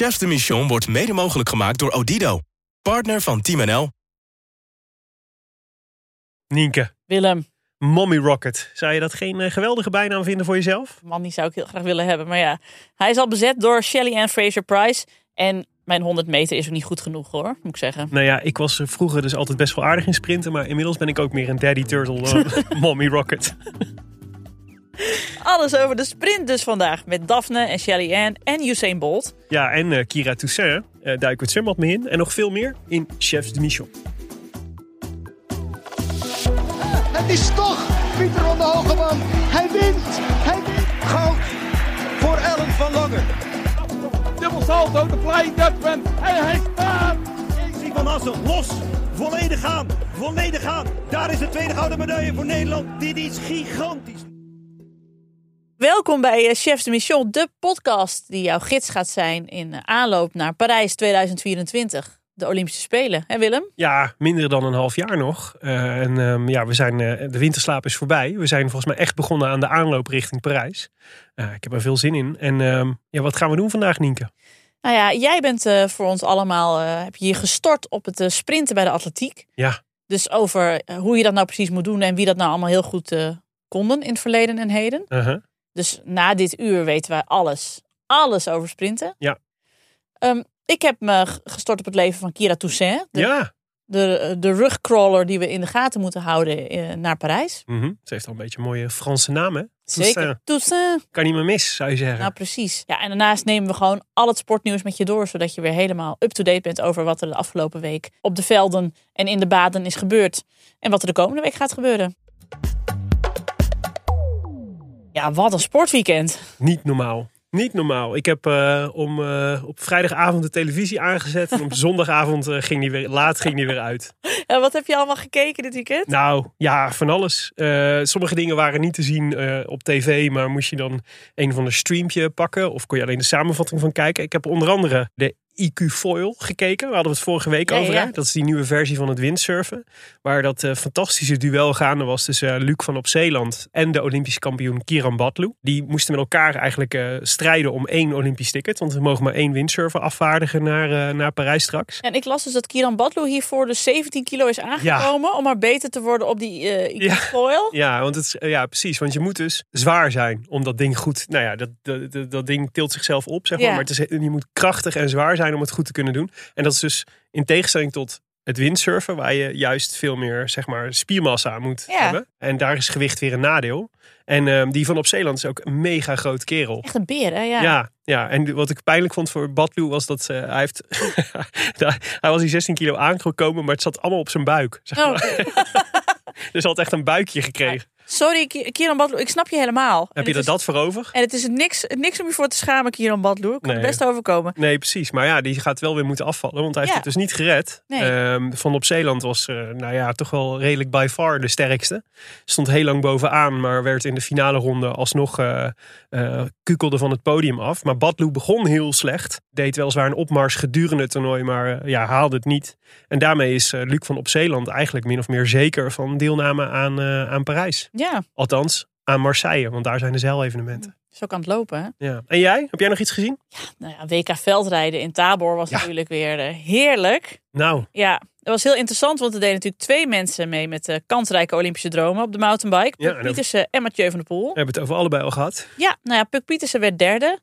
Chefs de Mission wordt mede mogelijk gemaakt door Odido. Partner van Team NL. Nienke, Willem, Mommy Rocket. Zou je dat geen eh, geweldige bijnaam vinden voor jezelf? man, die zou ik heel graag willen hebben. Maar ja, hij is al bezet door Shelly Ann Fraser-Price. En mijn 100 meter is ook niet goed genoeg hoor, moet ik zeggen. Nou ja, ik was vroeger dus altijd best wel aardig in sprinten. Maar inmiddels ben ik ook meer een Daddy Turtle eh, Mommy Rocket. Alles over de sprint dus vandaag. Met Daphne en Shelly Ann en Usain Bolt. Ja, en eh, Kira Toussaint eh duiken we het zwembad mee in. En nog veel meer in Chefs de Mission. Het is toch Pieter van de Hogeman. Hij wint. Hij wint. Goud voor Ellen van Lange. Dubbel salto, de Flying Dutchman. En hij staat. Easy van Assen, los. Volledig aan. Volledig aan. Daar is de tweede gouden medaille voor Nederland. Dit is gigantisch. Welkom bij eh, Chefs de Mission, de podcast die jouw gids gaat zijn in eh, aanloop naar Parijs 2024. De Olympische Spelen, hè Willem? Ja, minder dan een half jaar nog. Eh, en ehm, ja, we zijn, de winterslaap is voorbij. We zijn volgens mij echt begonnen aan de aanloop richting Parijs. Ik heb er veel zin in. En ehm, ja, wat gaan we doen vandaag, Nienke? Nou ja, jij bent voor ons allemaal, heb je gestort op het sprinten bij de atletiek. Ja, Dus over hoe je dat nou precies moet doen en wie dat nou allemaal heel goed konden in het verleden en heden. uh-huh. Dus na dit uur weten wij alles. Alles over sprinten. Ja. Ehm, ik heb me gestort op het leven van Kira Toussaint. De, ja. de, de rugcrawler die we in de gaten moeten houden eh, naar Parijs. Mhm. Ze heeft al een beetje een mooie Franse naam, hè? Zeker. Toussaint. Toussaint. Kan niet meer mis, zou je zeggen. Nou, precies. Ja, en daarnaast nemen we gewoon al het sportnieuws met je door. Zodat je weer helemaal up-to-date bent over wat er de afgelopen week op de velden en in de baden is gebeurd. En wat er de komende week gaat gebeuren. Ja, wat een sportweekend. Niet normaal. Niet normaal. Ik heb eh, om, eh, op vrijdagavond de televisie aangezet. En op zondagavond eh, ging die weer, laat ging die weer uit. En wat heb je allemaal gekeken dit weekend? Nou, ja, van alles. Sommige dingen waren niet te zien op tv. Maar moest je dan een van de streampje pakken. Of kon je alleen de samenvatting van kijken. Ik heb onder andere de IQ Foil gekeken. We hadden het vorige week Ja, over. ja. Dat is die nieuwe versie van het windsurfen. Waar dat eh, fantastische duel gaande was tussen eh, Luc van op Zeeland en de Olympisch kampioen Kiran Batlu. Die moesten met elkaar eigenlijk eh, strijden om één Olympisch ticket. Want we mogen maar één windsurfer afvaardigen naar, naar Parijs straks. En ik las dus dat Kieran Badlo hiervoor dus 17 kilo is aangekomen. Om maar beter te worden op die Ja. foil. Ja, want het, is- ja, precies. Want je moet dus zwaar zijn om dat ding goed. Nou ja, dat, dat, dat, dat ding tilt zichzelf op, zeg maar. Maar het is, je moet krachtig en zwaar zijn om het goed te kunnen doen. En dat is dus in tegenstelling tot het windsurfen, waar je juist veel meer zeg maar, spiermassa moet Ja. hebben. En daar is gewicht weer een nadeel. En ehm, die van op Zeeland is ook een mega groot kerel. Echt een beer, hè? Ja. Ja, ja, en wat ik pijnlijk vond voor Badlu was dat eh, hij heeft. hij was die 16 kilo aangekomen, maar het zat allemaal op zijn buik. Zeg Oh, maar. Dus hij had echt een buikje gekregen. Sorry, Ki- Kieran Badlo, ik snap je helemaal. Heb je er is- dat voor over? En het is niks, niks om je voor te schamen, Kieran Badlo. Ik kan Nee. best overkomen. Nee, precies. Maar ja, die gaat wel weer moeten afvallen. Want hij heeft het dus niet gered. Nee. Ehm, van op Zeeland was, eh, nou ja, toch wel redelijk by far de sterkste. Stond heel lang bovenaan, maar werd in de finale ronde alsnog eh, kukelde van het podium af. Maar Badlu begon heel slecht. Deed weliswaar een opmars gedurende het toernooi, maar ja, haalde het niet. En daarmee is Luc van op Zeeland eigenlijk min of meer zeker van deelname aan, aan Parijs. Ja, Althans, aan Marseille, want daar zijn de zeilevenementen. zo kan het lopen, hè? Ja. En jij? Heb jij nog iets gezien? Nou ja, WK veldrijden in Tabor was Ja. natuurlijk weer eh, heerlijk. Nou, Ja, dat was heel interessant, want er deden natuurlijk twee mensen mee met eh, kansrijke Olympische dromen op de mountainbike. Ja, Puk en Pietersen en Mathieu van der Poel. we hebben het over allebei al gehad. Ja, nou ja, Puk Pietersen werd derde.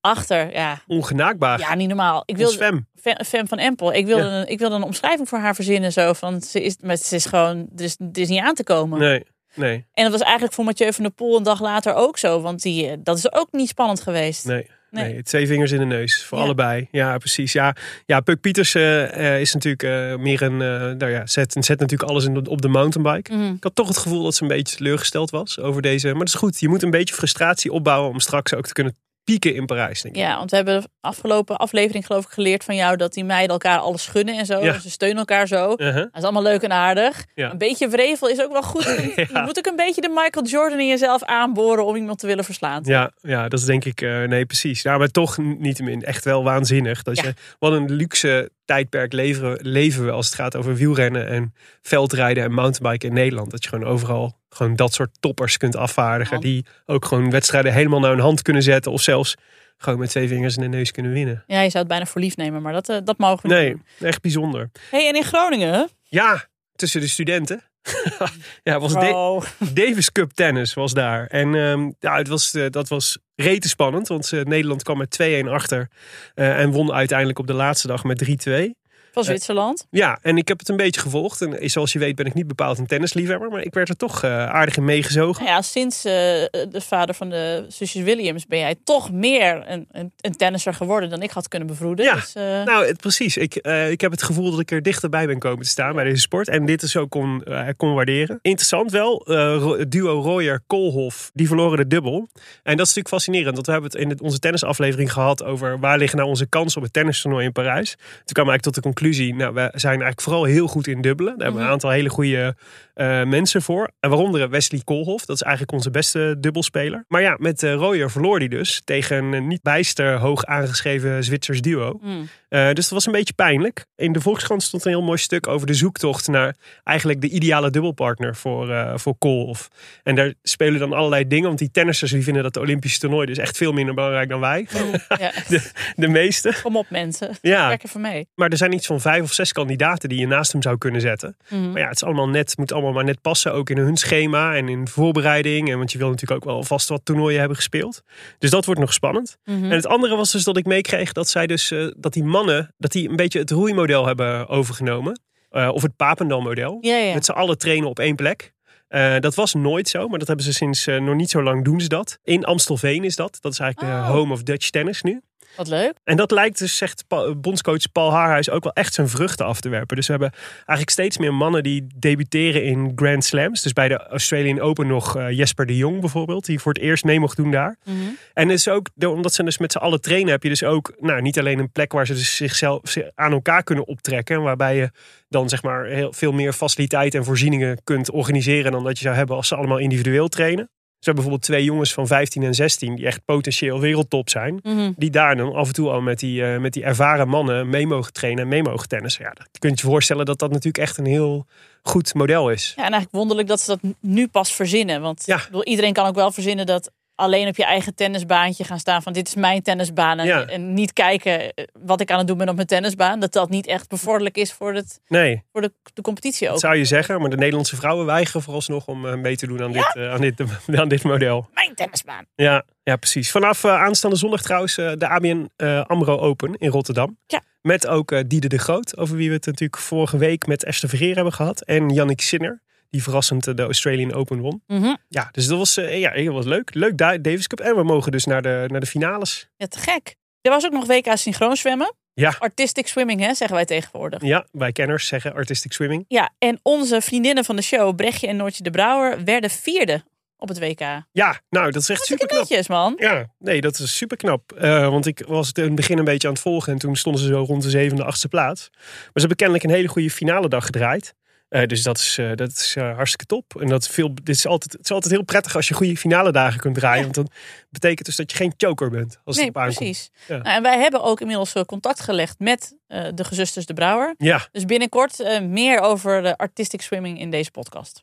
Achter, ja, Ongenaakbaar. ja niet normaal. Ik wilde, Fem. Fem, Fem van Empel. Ik wilde, Ja. een, ik wilde een omschrijving voor haar verzinnen. Zo, van, ze is, maar ze is gewoon, er is, er is niet aan te komen. Nee, nee, En dat was eigenlijk voor Mathieu van der Poel een dag later ook zo. Want die, eh, dat is ook niet spannend geweest. nee. Nee. Nee, twee vingers in de neus voor Ja. allebei. Ja, precies. Ja, ja Puk Pietersen eh, is natuurlijk eh, meer een, eh, nou ja, zet, zet natuurlijk alles in op de mountainbike. Mhm. Ik had toch het gevoel dat ze een beetje teleurgesteld was over deze. Maar dat is goed. Je moet een beetje frustratie opbouwen om straks ook te kunnen pieken in Parijs, denk ik. Ja, want we hebben de afgelopen aflevering geloof ik geleerd van jou dat die meiden elkaar alles gunnen en zo. Ja. En Ze steunen elkaar zo. Uh-huh. Dat is allemaal leuk en aardig. Ja. Een beetje wrevel is ook wel goed. Je moet ook een beetje de Michael Jordan in jezelf aanboren om iemand te willen verslaan. Ja, ja, dat is denk ik, eh, nee precies. Ja, maar toch niet min echt wel waanzinnig. Dat je, wat een luxe tijdperk leven, leven we als het gaat over wielrennen en veldrijden en mountainbiken in Nederland. Dat je gewoon overal gewoon dat soort toppers kunt afvaardigen. Ja. Die ook gewoon wedstrijden helemaal naar hun hand kunnen zetten. Of zelfs gewoon met twee vingers in de neus kunnen winnen. Ja, je zou het bijna voor lief nemen, maar dat, eh, dat mogen we niet Nee, echt bijzonder. hey, en in Groningen? Ja, tussen de studenten. ja, was Bro. Davis Cup tennis was daar. En ehm, ja, het was, eh, dat was rete spannend. Want eh, Nederland kwam met 2-1 achter. en won uiteindelijk op de laatste dag met 3-2. Van Zwitserland. Ja, en ik heb het een beetje gevolgd. En eh, zoals je weet ben ik niet bepaald een tennisliefhebber. Maar ik werd er toch eh, aardig in meegezogen. Nou ja, sinds eh, de vader van de zusjes Williams ben jij toch meer een, een, een tennisser geworden dan ik had kunnen bevroeden. Ja. Dus, eh, Nou, het, precies. Ik, eh, ik heb het gevoel dat ik er dichterbij ben komen te staan bij deze sport. En dit is ook kon, eh, kon waarderen. Interessant wel, eh, het duo Royer-Koolhof, die verloren de dubbel. En dat is natuurlijk fascinerend. Want we hebben het in onze tennisaflevering gehad over waar liggen nou onze kansen op het tennistoernooi in Parijs. Toen kwam eigenlijk tot de conclusie, nou, we zijn eigenlijk vooral heel goed in dubbelen. Daar hebben we een aantal hele goede eh, mensen voor. En waaronder Wesley Koolhof, dat is eigenlijk onze beste dubbelspeler. Maar ja, met eh Royer verloor hij dus tegen een niet bijster hoog aangeschreven Zwitsers duo. hmm. Eh, dus dat was een beetje pijnlijk. In de Volkskrant stond een heel mooi stuk over de zoektocht naar eigenlijk de ideale dubbelpartner voor, eh voor Koolhof. En daar spelen dan allerlei dingen, want die tennissers die vinden dat de Olympische toernooi dus echt veel minder belangrijk dan wij. ja, De, de meeste. kom op mensen. Ja, Werk even mee. maar er zijn iets van vijf of zes kandidaten die je naast hem zou kunnen zetten. Mhm. Maar ja, het is allemaal net, moet allemaal maar net passen, ook in hun schema en in voorbereiding. En want je wil natuurlijk ook wel vast wat toernooien hebben gespeeld. Dus dat wordt nog spannend. Mhm. En het andere was dus dat ik meekreeg dat zij dus eh, dat die mannen dat die een beetje het roeimodel hebben overgenomen. Eh, of het Papendal-model. Ja, ja. Met z'n allen trainen op één plek. Eh, dat was nooit zo, maar dat hebben ze sinds nog niet zo lang doen ze dat. In Amstelveen is dat. Dat is eigenlijk Oh. de home of Dutch tennis nu. Wat leuk. En dat lijkt dus, zegt bondscoach Paul Haarhuis, ook wel echt zijn vruchten af te werpen. Dus we hebben eigenlijk steeds meer mannen die debuteren in Grand Slams. Dus bij de Australian Open nog eh, Jesper de Jong bijvoorbeeld, die voor het eerst mee mocht doen daar. Mhm. En het is ook, omdat ze dus met z'n allen trainen, heb je dus ook nou, niet alleen een plek waar ze dus zichzelf zich aan elkaar kunnen optrekken. Waarbij je dan zeg maar heel veel meer faciliteiten en voorzieningen kunt organiseren dan dat je zou hebben als ze allemaal individueel trainen. Ze hebben bijvoorbeeld twee jongens van 15 en 16 die echt potentieel wereldtop zijn. Mhm. Die daar dan af en toe al met die, eh, met die ervaren mannen mee mogen trainen en mee mogen tennissen. Ja, dan kun je je voorstellen dat dat natuurlijk echt een heel goed model is. Ja, en eigenlijk wonderlijk dat ze dat nu pas verzinnen. Want Ja. bedoel, iedereen kan ook wel verzinnen dat alleen op je eigen tennisbaantje gaan staan van dit is mijn tennisbaan. En, Ja. en niet kijken eh, wat ik aan het doen ben op mijn tennisbaan. Dat dat niet echt bevorderlijk is voor, het, Nee, voor de, de competitie ook. dat zou je zeggen. Maar de Nederlandse vrouwen weigeren vooralsnog om eh, mee te doen aan, dit, eh, aan, dit, aan dit model. Mijn tennisbaan. Ja, ja precies. Vanaf aanstaande zondag trouwens de ABN AMRO Open in Rotterdam. Ja. Met ook Diede de Groot, over wie we het natuurlijk vorige week met Esther Vergeer hebben gehad. En Yannick Sinner, die verrassend eh, de Australian Open won. Mhm. Ja, dus dat was, eh, ja, heel wat leuk. Leuk Da- Davis Cup. En we mogen dus naar de, naar de finales. Ja, te gek. Er was ook nog WK synchroon zwemmen. Ja. Artistic swimming, hè, zeggen wij tegenwoordig. Ja, wij kenners zeggen artistic swimming. Ja, en onze vriendinnen van de show, Brechtje en Noortje de Brouwer, werden vierde op het WK. Ja, nou, dat is echt super knap. Netjes, man. Ja, nee, dat is super knap. want ik was het in het begin een beetje aan het volgen. En toen stonden ze zo rond de zevende, achtste plaats. Maar ze hebben kennelijk een hele goede finale dag gedraaid. Eh, dus dat is, eh, dat is eh, hartstikke top. En dat veel, dit is altijd, het is altijd heel prettig als je goede finale dagen kunt draaien. Want dan betekent dus dat je geen choker bent. Als Nee, het op aankomt. precies. Ja. Nou, en wij hebben ook inmiddels contact gelegd met de gezusters de Brouwer. Ja, Dus binnenkort meer over de artistic swimming in deze podcast.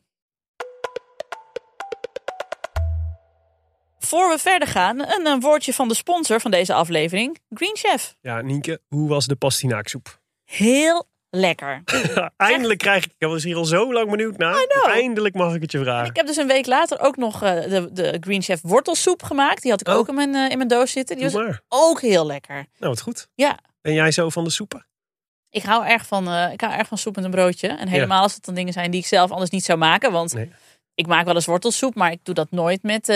Voor we verder gaan, een, een woordje van de sponsor van deze aflevering, Green Chef. ja, Nienke, hoe was de pastinaaksoep? Heel lekker. Eindelijk krijg ik, ik was hier al zo lang benieuwd naar. Eindelijk mag ik het je vragen. Ik heb dus een week later ook nog eh, de, de Green Chef wortelsoep gemaakt. Die had ik Oh. ook in mijn, eh, in mijn doos zitten. Die Doe was maar. ook heel lekker. Nou, wat goed. Ja. Ben jij zo van de soepen? Ik hou erg van, eh, ik hou erg van soep met een broodje. En helemaal als het dan dingen zijn die ik zelf anders niet zou maken. Want Nee. ik maak wel eens wortelsoep, maar ik doe dat nooit met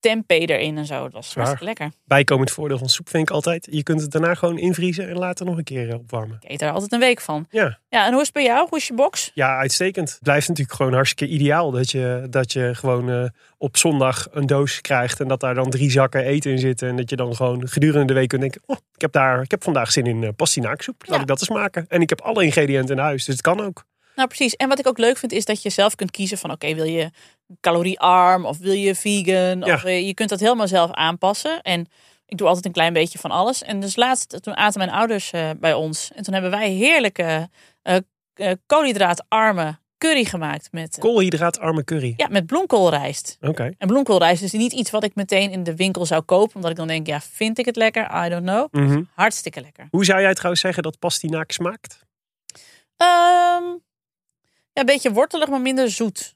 tempeh erin en zo. Dat was hartstikke lekker. Bijkomend voordeel van soep vind ik altijd. Je kunt het daarna gewoon invriezen en later nog een keer eh, opwarmen. Ik eet daar altijd een week van. Ja. Ja, en hoe is het bij jou? Hoe is je box? Ja, uitstekend. Het blijft natuurlijk gewoon hartstikke ideaal dat je, dat je gewoon eh, op zondag een doos krijgt en dat daar dan drie zakken eten in zitten. En dat je dan gewoon gedurende de week kunt denken, oh, ik heb, daar, ik heb vandaag zin in uh, pastinaaksoep. Laat Ja. ik dat eens maken. En ik heb alle ingrediënten in huis, dus het kan ook. Nou, precies. En wat ik ook leuk vind, is dat je zelf kunt kiezen van... oké, wil je caloriearm of wil je vegan? Ja. Of, eh, je kunt dat helemaal zelf aanpassen. En Ik doe altijd een klein beetje van alles. En dus laatst, toen aten mijn ouders eh, bij ons. En toen hebben wij heerlijke eh, koolhydraatarme curry gemaakt. Met, Koolhydraatarme curry. ja, met bloemkoolrijst. Oké. En bloemkoolrijst is niet iets wat ik meteen in de winkel zou kopen. Omdat ik dan denk, ja, vind ik het lekker? I don't know. Mhm. Hartstikke lekker. Hoe zou jij trouwens zeggen dat pastinaak smaakt? Ehm, ja, een beetje wortelig, maar minder zoet.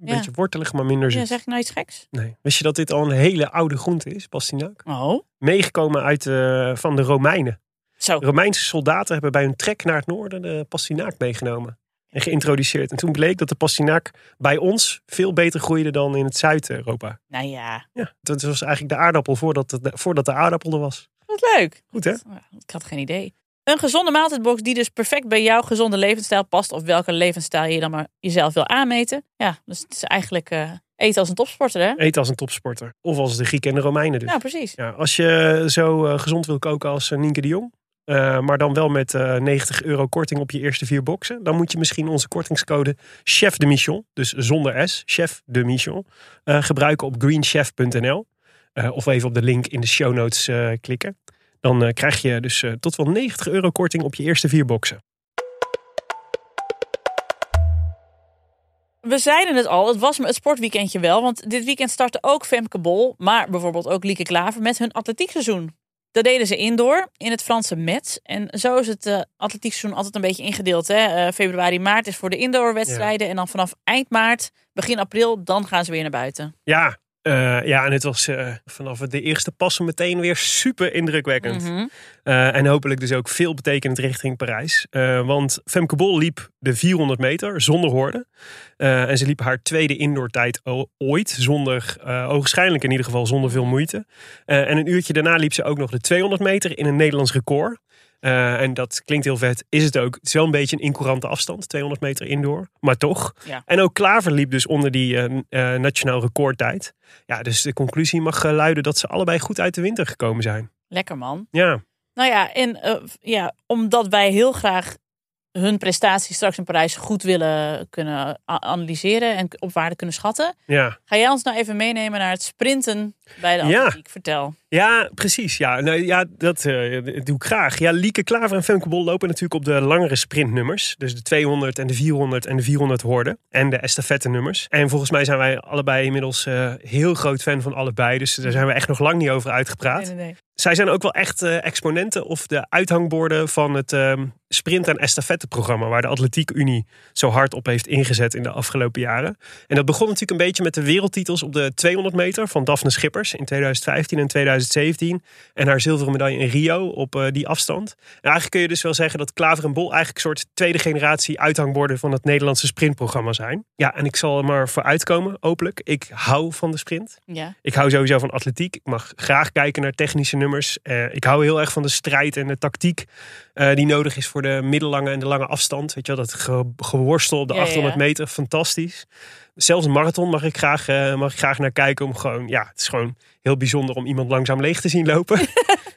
Een Ja. beetje wortelig, maar minder Ja, zoet. zeg ik nou iets geks? Nee. Wist je dat dit al een hele oude groente is, pastinaak? Oh. Meegekomen uit eh, van de Romeinen. Zo. Romeinse soldaten hebben bij hun trek naar het noorden de pastinaak meegenomen. En geïntroduceerd. En toen bleek dat de pastinaak bij ons veel beter groeide dan in het Zuid-Europa. Nou ja, Ja, dat was eigenlijk de aardappel voordat de, voordat de aardappel er was. wat leuk. Goed hè? Ik had geen idee. Een gezonde maaltijdbox die dus perfect bij jouw gezonde levensstijl past. Of welke levensstijl je dan maar jezelf wil aanmeten. Ja, dus het is eigenlijk eh, eten als een topsporter hè? Eten als een topsporter. Of als de Grieken en de Romeinen dus. Nou, precies. Ja, als je zo eh, gezond wil koken als eh, Nienke de Jong. maar dan wel met eh 90 euro korting op je eerste vier boxen. Dan moet je misschien onze kortingscode Chef de Mission. Dus zonder S. Chef de Mission. gebruiken op greenchef.nl. of even op de link in de show notes klikken. Dan eh, krijg je dus eh, tot wel 90 euro korting op je eerste vier boxen. We zeiden het al, het was me het sportweekendje wel. Want dit weekend startte ook Femke Bol, maar bijvoorbeeld ook Lieke Klaver met hun atletiekseizoen. Dat deden ze indoor in het Franse Metz. En zo is het uh, atletiekseizoen altijd een beetje ingedeeld. Hè? Uh, februari, maart is voor de indoorwedstrijden. Ja. En dan vanaf eind maart, begin april, dan gaan ze weer naar buiten. Ja, uh, ja, en het was uh, vanaf de eerste passen meteen weer super indrukwekkend. Mhm. Mm -hmm. uh, en hopelijk dus ook veel betekenend richting Parijs. Want Femke Bol liep de 400 meter zonder hoorde. En ze liep haar tweede indoortijd ooit. Zonder, ogenschijnlijk in ieder geval zonder veel moeite. En een uurtje daarna liep ze ook nog de 200 meter in een Nederlands record. Uh, en dat klinkt heel vet, is het ook. Het is wel een beetje een incourante afstand, 200 meter indoor, maar toch. Ja. En ook Klaver liep dus onder die uh, uh, nationaal recordtijd. Ja, dus de conclusie mag luiden dat ze allebei goed uit de winter gekomen zijn. Lekker man. Ja. Nou ja, en ja, omdat wij heel graag hun prestaties straks in Parijs goed willen kunnen analyseren en op waarde kunnen schatten. Ja. Ga jij ons nou even meenemen naar het sprinten bij de atletiek? Ja. Vertel. Ja, precies. Ja, nou, ja dat uh, doe ik graag. Ja, Lieke Klaver en Femke Bol lopen natuurlijk op de langere sprintnummers. Dus de 200 en de 400 en de 400 horden. En de estafette nummers. En volgens mij zijn wij allebei inmiddels uh, heel groot fan van allebei. Dus daar zijn we echt nog lang niet over uitgepraat. Nee, nee, nee. Zij zijn ook wel echt uh, exponenten of de uithangborden van het uh, sprint- en estafette-programma. Waar de Atletiek Unie zo hard op heeft ingezet in de afgelopen jaren. En dat begon natuurlijk een beetje met de wereldtitels op de 200 meter van Daphne Schippers in 2015 en 2017. En haar zilveren medaille in Rio op uh, die afstand. En eigenlijk kun je dus wel zeggen dat Klaver en Bol eigenlijk een soort tweede generatie uithangborden van het Nederlandse sprintprogramma zijn. Ja, en ik zal er maar voor uitkomen, openlijk. Ik hou van de sprint. Ja. Ik hou sowieso van atletiek. Ik mag graag kijken naar technische nummers. Uh, ik hou heel erg van de strijd en de tactiek uh, die nodig is voor de middellange en de lange afstand. Weet je wel, dat ge geworstel op de Ja, 800 ja. meter, fantastisch. Zelfs een marathon mag ik, graag, uh, mag ik graag naar kijken. Om gewoon, ja, het is gewoon heel bijzonder om iemand langzaam leeg te zien lopen.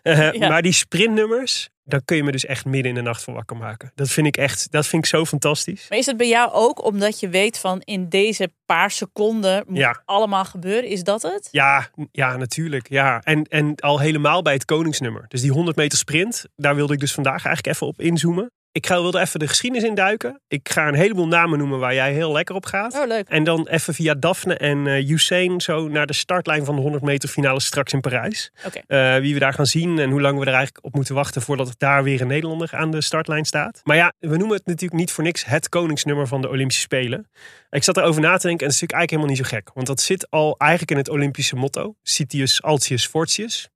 Uh, Ja. Maar die sprintnummers, daar kun je me dus echt midden in de nacht van wakker maken. Dat vind ik echt, dat vind ik zo fantastisch. Maar is het bij jou ook omdat je weet van in deze paar seconden moet Ja. allemaal gebeuren? Is dat het? Ja, ja, natuurlijk. Ja. En, en al helemaal bij het koningsnummer. Dus die 100 meter sprint, daar wilde ik dus vandaag eigenlijk even op inzoomen. Ik ga, wilde even de geschiedenis induiken. Ik ga een heleboel namen noemen waar jij heel lekker op gaat. Oh, leuk. En dan even via Daphne en uh, Usain zo naar de startlijn van de 100 meter finale straks in Parijs. Oké. Uh, wie we daar gaan zien en hoe lang we er eigenlijk op moeten wachten voordat daar weer een Nederlander aan de startlijn staat. Maar ja, we noemen het natuurlijk niet voor niks het koningsnummer van de Olympische Spelen. Ik zat erover na te denken en dat is natuurlijk eigenlijk helemaal niet zo gek. Want dat zit al eigenlijk in het Olympische motto. Citius, Altius, Fortius.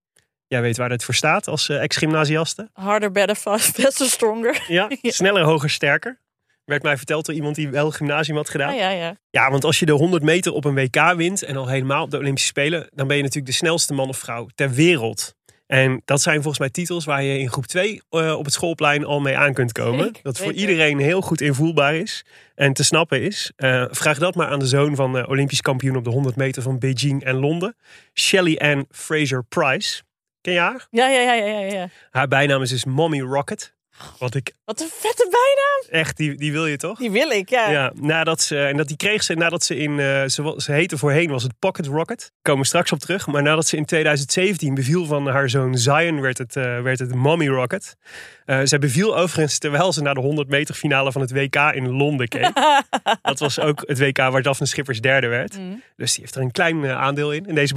Jij weet waar dat voor staat als uh, ex-gymnasiaste. Harder, better, fast, better, stronger. Ja, sneller, hoger, sterker. Werd mij verteld door iemand die wel gymnasium had gedaan. Ja, ja, ja. Ja, want als je de 100 meter op een WK wint en al helemaal op de Olympische Spelen, dan ben je natuurlijk de snelste man of vrouw ter wereld. En dat zijn volgens mij titels waar je in groep 2 uh, op het schoolplein al mee aan kunt komen. Zeker, dat voor zeker. iedereen heel goed invoelbaar is en te snappen is. Uh, vraag dat maar aan de zoon van uh, Olympisch kampioen op de 100 meter van Beijing en Londen. Shelly Ann Fraser Price. Ken je haar? Ja, ja, ja, ja, ja. Haar bijnaam is dus Mommy Rocket. Wat ik Wat een vette bijnaam. echt, die, die wil je toch? Die wil ik, ja. Ja, nadat ze, en dat die kreeg ze nadat ze in, eh, ze, ze heette voorheen was het Pocket Rocket. Komen we straks op terug. Maar nadat ze in 2017 beviel van haar zoon Zion, werd het, eh, werd het Mommy Rocket. Eh zij beviel overigens terwijl ze naar de 100 meter finale van het WK in Londen keek. dat was ook het WK waar Daphne Schippers derde werd. Dus die heeft er een klein aandeel in, in deze.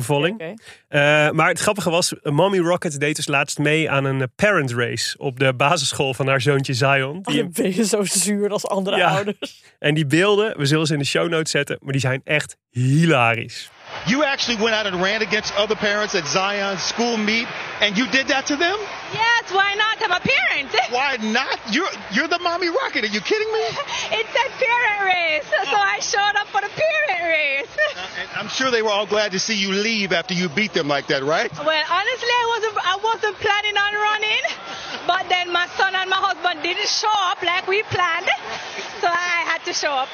Eh, maar het grappige was, Mommy Rocket deed dus laatst mee aan een parent race op de basisschool van haar zoontje Zion. Oh, Die, dan ben je zo zuur als andere Ja. ouders. en die beelden, we zullen ze in de show notes zetten, maar die zijn echt hilarisch. You actually went out and ran against other parents at Zion's school meet, and you did that to them? Yes, why not? I'm a parent. Why not? You're you're the mommy rocket. Are you kidding me? It's a parent race, so oh. I showed up for the parent race. And uh, I'm sure they were all glad to see you leave after you beat them like that, right? Well, honestly, I wasn't I wasn't planning on running, but then my son and my husband didn't show up like we planned, so I had to show up.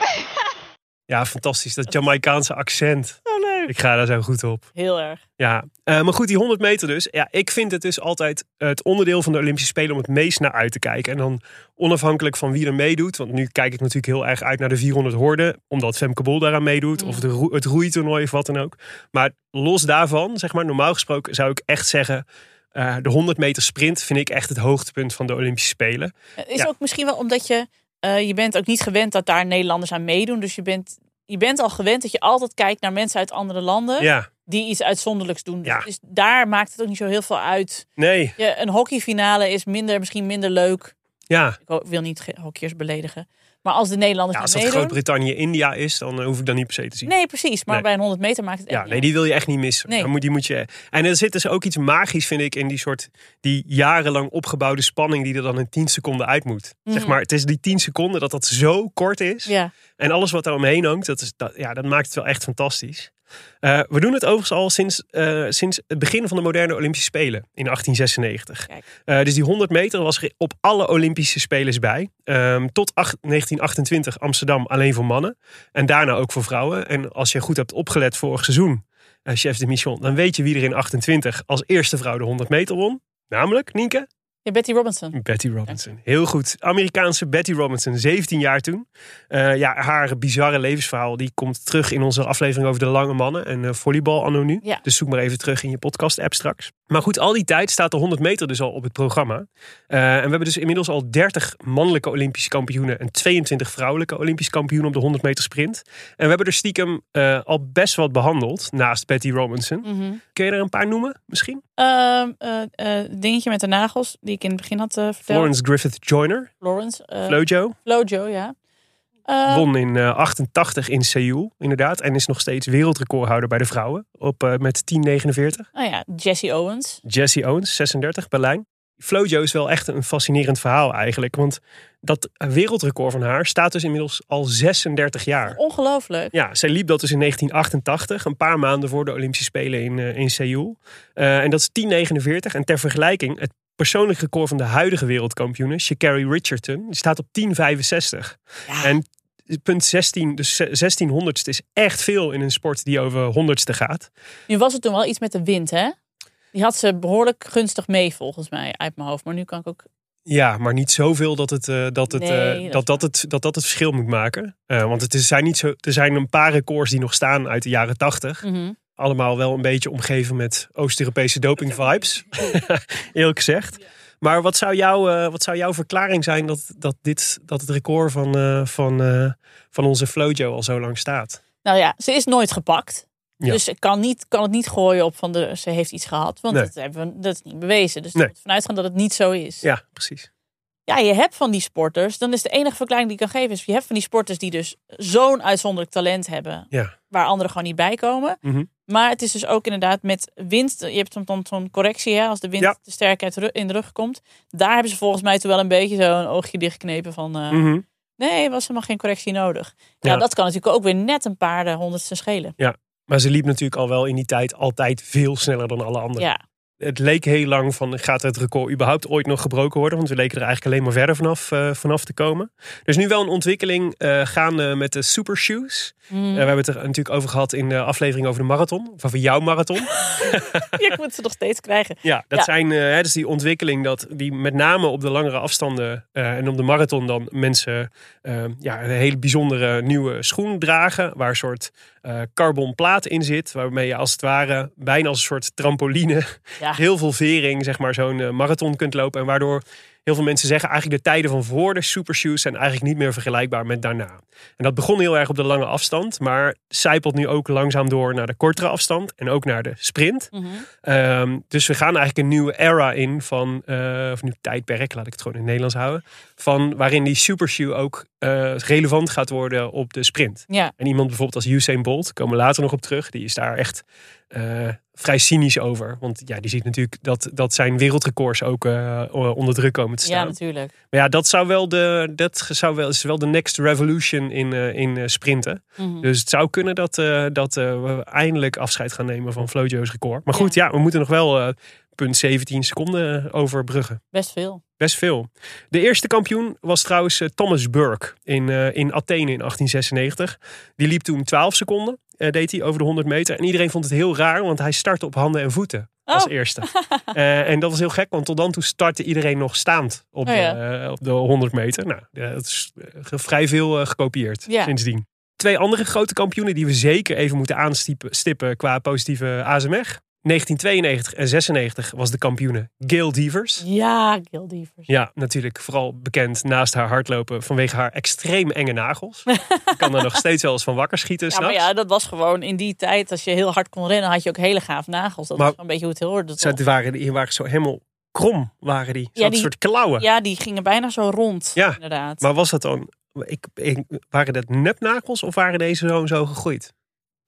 Ja, fantastisch. Dat Jamaicaanse accent. Oh, leuk. Ik ga daar zo goed op. Heel erg. Ja, eh, maar goed, die 100 meter dus. Ja, ik vind het dus altijd het onderdeel van de Olympische Spelen om het meest naar uit te kijken. En dan onafhankelijk van wie er meedoet. Want nu kijk ik natuurlijk heel erg uit naar de 400 horden. Omdat Femke Bol daaraan meedoet. Of de roe- het roeitoernooi of wat dan ook. Maar los daarvan, zeg maar, normaal gesproken zou ik echt zeggen... eh, de 100 meter sprint vind ik echt het hoogtepunt van de Olympische Spelen. Is Ja. ook misschien wel omdat je... eh, je bent ook niet gewend dat daar Nederlanders aan meedoen. Dus je bent, je bent al gewend dat je altijd kijkt naar mensen uit andere landen... Ja, die iets uitzonderlijks doen. Ja. Dus daar maakt het ook niet zo heel veel uit. nee, Je, een hockeyfinale is minder, misschien minder leuk. ja. Ik wil niet hockeyers beledigen. Maar als de Nederlanders ja als dat meedoen... Groot-Brittannië-India is, dan eh, hoef ik dat niet per se te zien. Nee, precies. Maar Nee. bij een 100 meter maakt het echt Ja, nee, die wil je echt niet missen. Nee. Dan moet, die moet je, en er zit dus ook iets magisch, vind ik, in die soort die jarenlang opgebouwde spanning die er dan in 10 seconden uit moet. Zeg maar, het is die 10 seconden dat dat zo kort is. Mhm. Ja. En alles wat daar omheen hangt, dat, is, dat, ja, dat maakt het wel echt fantastisch. Eh, we doen het overigens al sinds, eh, sinds het begin van de moderne Olympische Spelen in 1896. Kijk. Eh, dus die 100 meter was er op alle Olympische Spelers bij. Ehm, tot acht- 1928 Amsterdam alleen voor mannen. En daarna ook voor vrouwen. En als je goed hebt opgelet vorig seizoen, chef de mission, dan weet je wie er in 28 als eerste vrouw de 100 meter won. Namelijk, Nienke? Ja, Betty Robinson. Betty Robinson. Heel goed. Amerikaanse Betty Robinson, 17 jaar toen. Eh, ja, haar bizarre levensverhaal die komt terug in onze aflevering over de lange mannen en eh, volleybal anno nu. Ja. Dus zoek maar even terug in je podcast app straks. Maar goed, al die tijd staat de 100 meter dus al op het programma. Eh, en we hebben dus inmiddels al 30 mannelijke Olympische kampioenen en 22 vrouwelijke Olympische kampioenen op de 100 meter sprint. En we hebben er stiekem al best wat behandeld naast Betty Robinson. Mhm. Kun je er een paar noemen misschien? Ehm, eh, eh, dingetje met de nagels, die ik in het begin had eh, verteld. Florence Griffith Joyner, Florence. eh, Flojo. Flojo, ja. Eh, Won in eh, 88 in Seoul, inderdaad. En is nog steeds wereldrecordhouder bij de vrouwen op, eh, met 10.49. nou ja, Jesse Owens. Jesse Owens, 36, Berlijn. Flojo is wel echt een fascinerend verhaal eigenlijk. Want dat wereldrecord van haar staat dus inmiddels al 36 jaar. Ongelooflijk. Ja, zij liep dat dus in 1988, een paar maanden voor de Olympische Spelen in, eh, in Seoul. Eh, en dat is 10.49. En ter vergelijking, het persoonlijk record van de huidige wereldkampioene, Sha'Carri Richardson, die staat op 10.65. Ja. En punt 16, dus 1600ste is echt veel in een sport die over honderdste gaat. Nu was het toen wel iets met de wind, hè? Die had ze behoorlijk gunstig mee, volgens mij, uit mijn hoofd. Maar nu kan ik ook... Ja, maar niet zoveel dat het, eh, dat, het, Nee, eh, dat dat, het, dat dat het verschil moet maken. Eh, want het is, zijn niet zo, er zijn een paar records die nog staan uit de jaren 80. Mhm. Allemaal wel een beetje omgeven met Oost-Europese doping vibes. Eerlijk gezegd. Maar wat zou, jouw, eh, wat zou jouw verklaring zijn dat, dat, dit, dat het record van, eh, van, eh, van onze Flojo al zo lang staat? Nou ja, ze is nooit gepakt. Ja. Dus ik kan, niet, kan het niet gooien op van de, ze heeft iets gehad. Want Nee. dat, hebben we, dat is niet bewezen. Dus Nee. moet vanuit gaan dat het niet zo is. Ja, precies. Ja, je hebt van die sporters. Dan is de enige verklaring die ik kan geven. Is je hebt van die sporters die dus zo'n uitzonderlijk talent hebben. Ja. Waar anderen gewoon niet bij komen. Mhm. Maar het is dus ook inderdaad met wind. Je hebt dan- dan zo'n correctie hè, als de wind Ja. te sterk uit de in de rug komt. Daar hebben ze volgens mij toen wel een beetje zo een oogje dichtgeknepen van... eh, Mhm. Nee, was helemaal geen correctie nodig. Ja, Ja. dat kan natuurlijk ook weer net een paar de honderdste schelen. Maar ze liep natuurlijk al wel in die tijd altijd veel sneller dan alle anderen. Ja, het leek heel lang van gaat het record überhaupt ooit nog gebroken worden? Want we leken er eigenlijk alleen maar verder vanaf, eh, vanaf te komen. Er is nu wel een ontwikkeling eh, gaande met de super shoes. Mm. Eh, we hebben het er natuurlijk over gehad in de aflevering over de marathon. Of over jouw marathon. ik moet ze nog steeds krijgen. Ja, dat Ja. zijn hè, dus die ontwikkeling dat die met name op de langere afstanden en op de marathon dan mensen ja, een hele bijzondere nieuwe schoen dragen. Waar een soort eh carbonplaat in zit. Waarmee je als het ware bijna als een soort trampoline Ja. heel veel vering zeg maar zo'n eh, marathon kunt lopen. En waardoor heel veel mensen zeggen eigenlijk de tijden van voor de supershoes zijn eigenlijk niet meer vergelijkbaar met daarna. En dat begon heel erg op de lange afstand. Maar zijpelt nu ook langzaam door naar de kortere afstand. En ook naar de sprint. Mhm. Ehm, dus we gaan eigenlijk een nieuwe era in van, eh, of nu tijdperk, laat ik het gewoon in het Nederlands houden. Van waarin die supershoe ook eh, relevant gaat worden op de sprint. Ja. En iemand bijvoorbeeld als Usain Bolt, komen we later nog op terug, die is daar echt eh, vrij cynisch over. Want ja, die ziet natuurlijk dat, dat zijn wereldrecords ook eh, onder druk komen te ja, staan. natuurlijk. maar ja, dat zou wel de, dat zou wel, is wel de next revolution in, eh, in sprinten. Mhm. Dus het zou kunnen dat, dat we eindelijk afscheid gaan nemen van Flojo's record. Maar goed, ja, we moeten nog wel punt 17 seconden overbruggen. Best veel. Best veel. De eerste kampioen was trouwens Thomas Burke in, in Athene in 1896. Die liep toen 12 seconden, deed hij over de 100 meter. En iedereen vond het heel raar, want hij startte op handen en voeten als Oh. eerste. Eh, en dat was heel gek, want tot dan toe startte iedereen nog staand op, Oh ja. de, eh, op de 100 meter. Nou, eh, dat is eh, vrij veel eh, gekopieerd Ja. sindsdien. Twee andere grote kampioenen die we zeker even moeten aanstippen qua positieve ASMR. 1992 en 96 was de kampioene Gail Devers. Ja, Gil Devers. Ja, natuurlijk vooral bekend naast haar hardlopen vanwege haar extreem enge nagels. Ik kan daar nog steeds wel eens van wakker schieten Ja, maar ja, dat was gewoon in die tijd. Als je heel hard kon rennen, had je ook hele gaaf nagels. Dat Maar- was een beetje hoe het hoorde. Ze toch? waren, die waren zo helemaal krom, waren die. Ze hadden die- soort klauwen. Ja, die gingen bijna zo rond. Ja, inderdaad. Maar was dat dan... Ik, ik- waren dat nepnagels of waren deze zo, zo gegroeid?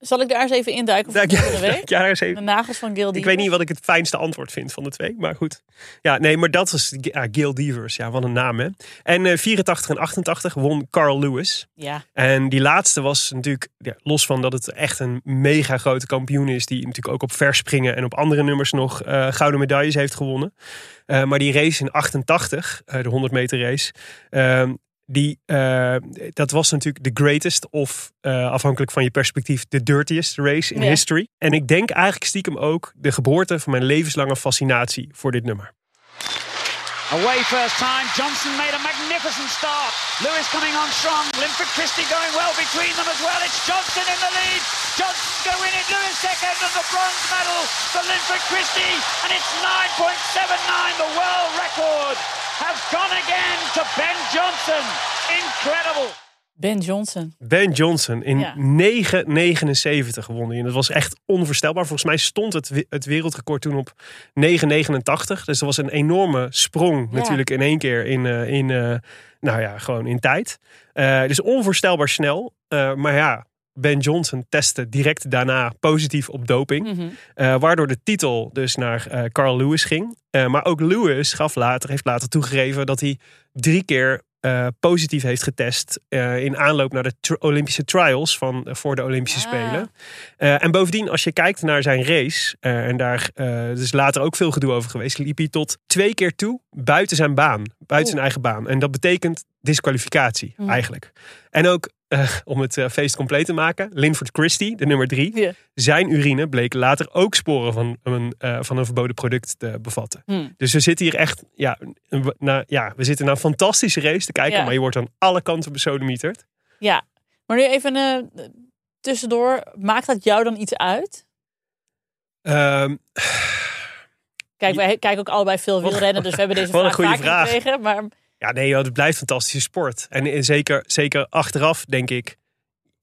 Zal ik daar eens even induiken voor Dank de week? Ja, daar is even- De nagels van Gil Devers. Ik weet niet wat ik het fijnste antwoord vind van de twee, maar goed. Ja, nee, maar dat was ja, Gail Devers. Ja, wat een naam, hè. En eh 84 en 88 won Carl Lewis. Ja, En die laatste was natuurlijk, ja, los van dat het echt een mega grote kampioen is, die natuurlijk ook op verspringen en op andere nummers nog eh, gouden medailles heeft gewonnen. Eh, maar die race in 88, eh, de 100 meter race, ehm, die, eh, dat was natuurlijk de greatest of eh, afhankelijk van je perspectief de dirtiest race in Ja. history. En ik denk eigenlijk stiekem ook de geboorte van mijn levenslange fascinatie voor dit nummer. Away first time. Johnson made a magnificent start. Lewis coming on strong. Linford Christie going well between them as well. It's Johnson in the lead. Johnson go win it. Lewis second and the bronze medal for Linford Christie. And it's 9.79. The world record has gone again to Ben Johnson. Incredible. Ben Johnson. Ben Johnson in Ja. 9,79 gewonnen. hij. En dat was echt onvoorstelbaar. Volgens mij stond het, het wereldrecord toen op 9,89. Dus dat was een enorme sprong Ja. natuurlijk in één keer in, eh, in, eh, nou ja, gewoon in tijd. Eh, dus onvoorstelbaar snel. Eh, maar ja, Ben Johnson testte direct daarna positief op doping. Mhm. Eh, waardoor de titel dus naar eh, Carl Lewis ging. Eh, maar ook Lewis gaf later, heeft later toegegeven dat hij drie keer positief heeft getest. in aanloop naar de Olympische trials van, voor de Olympische Ah. Spelen. En bovendien, als je kijkt naar zijn race. en daar is later ook veel gedoe over geweest. Liep hij tot twee keer toe buiten zijn baan. Buiten Oeh. zijn eigen baan. En dat betekent disqualificatie Hmm. eigenlijk. En ook. eh, om het eh, feest compleet te maken. Linford Christie, de nummer drie. Zijn urine bleek later ook sporen van een, eh, van een verboden product te bevatten. Hm. Dus we zitten hier echt, ja, naar, ja, we zitten naar een fantastische race te kijken, Ja. maar je wordt aan alle kanten besodemieterd. Ja, maar nu even tussendoor. Maakt dat jou dan iets uit? Ehm, Kijk, wij kijken ook allebei veel wielrennen, dus we hebben deze vaak vraag. gekregen. Maar ja, nee, joh, het blijft fantastische sport. En zeker, zeker achteraf denk ik,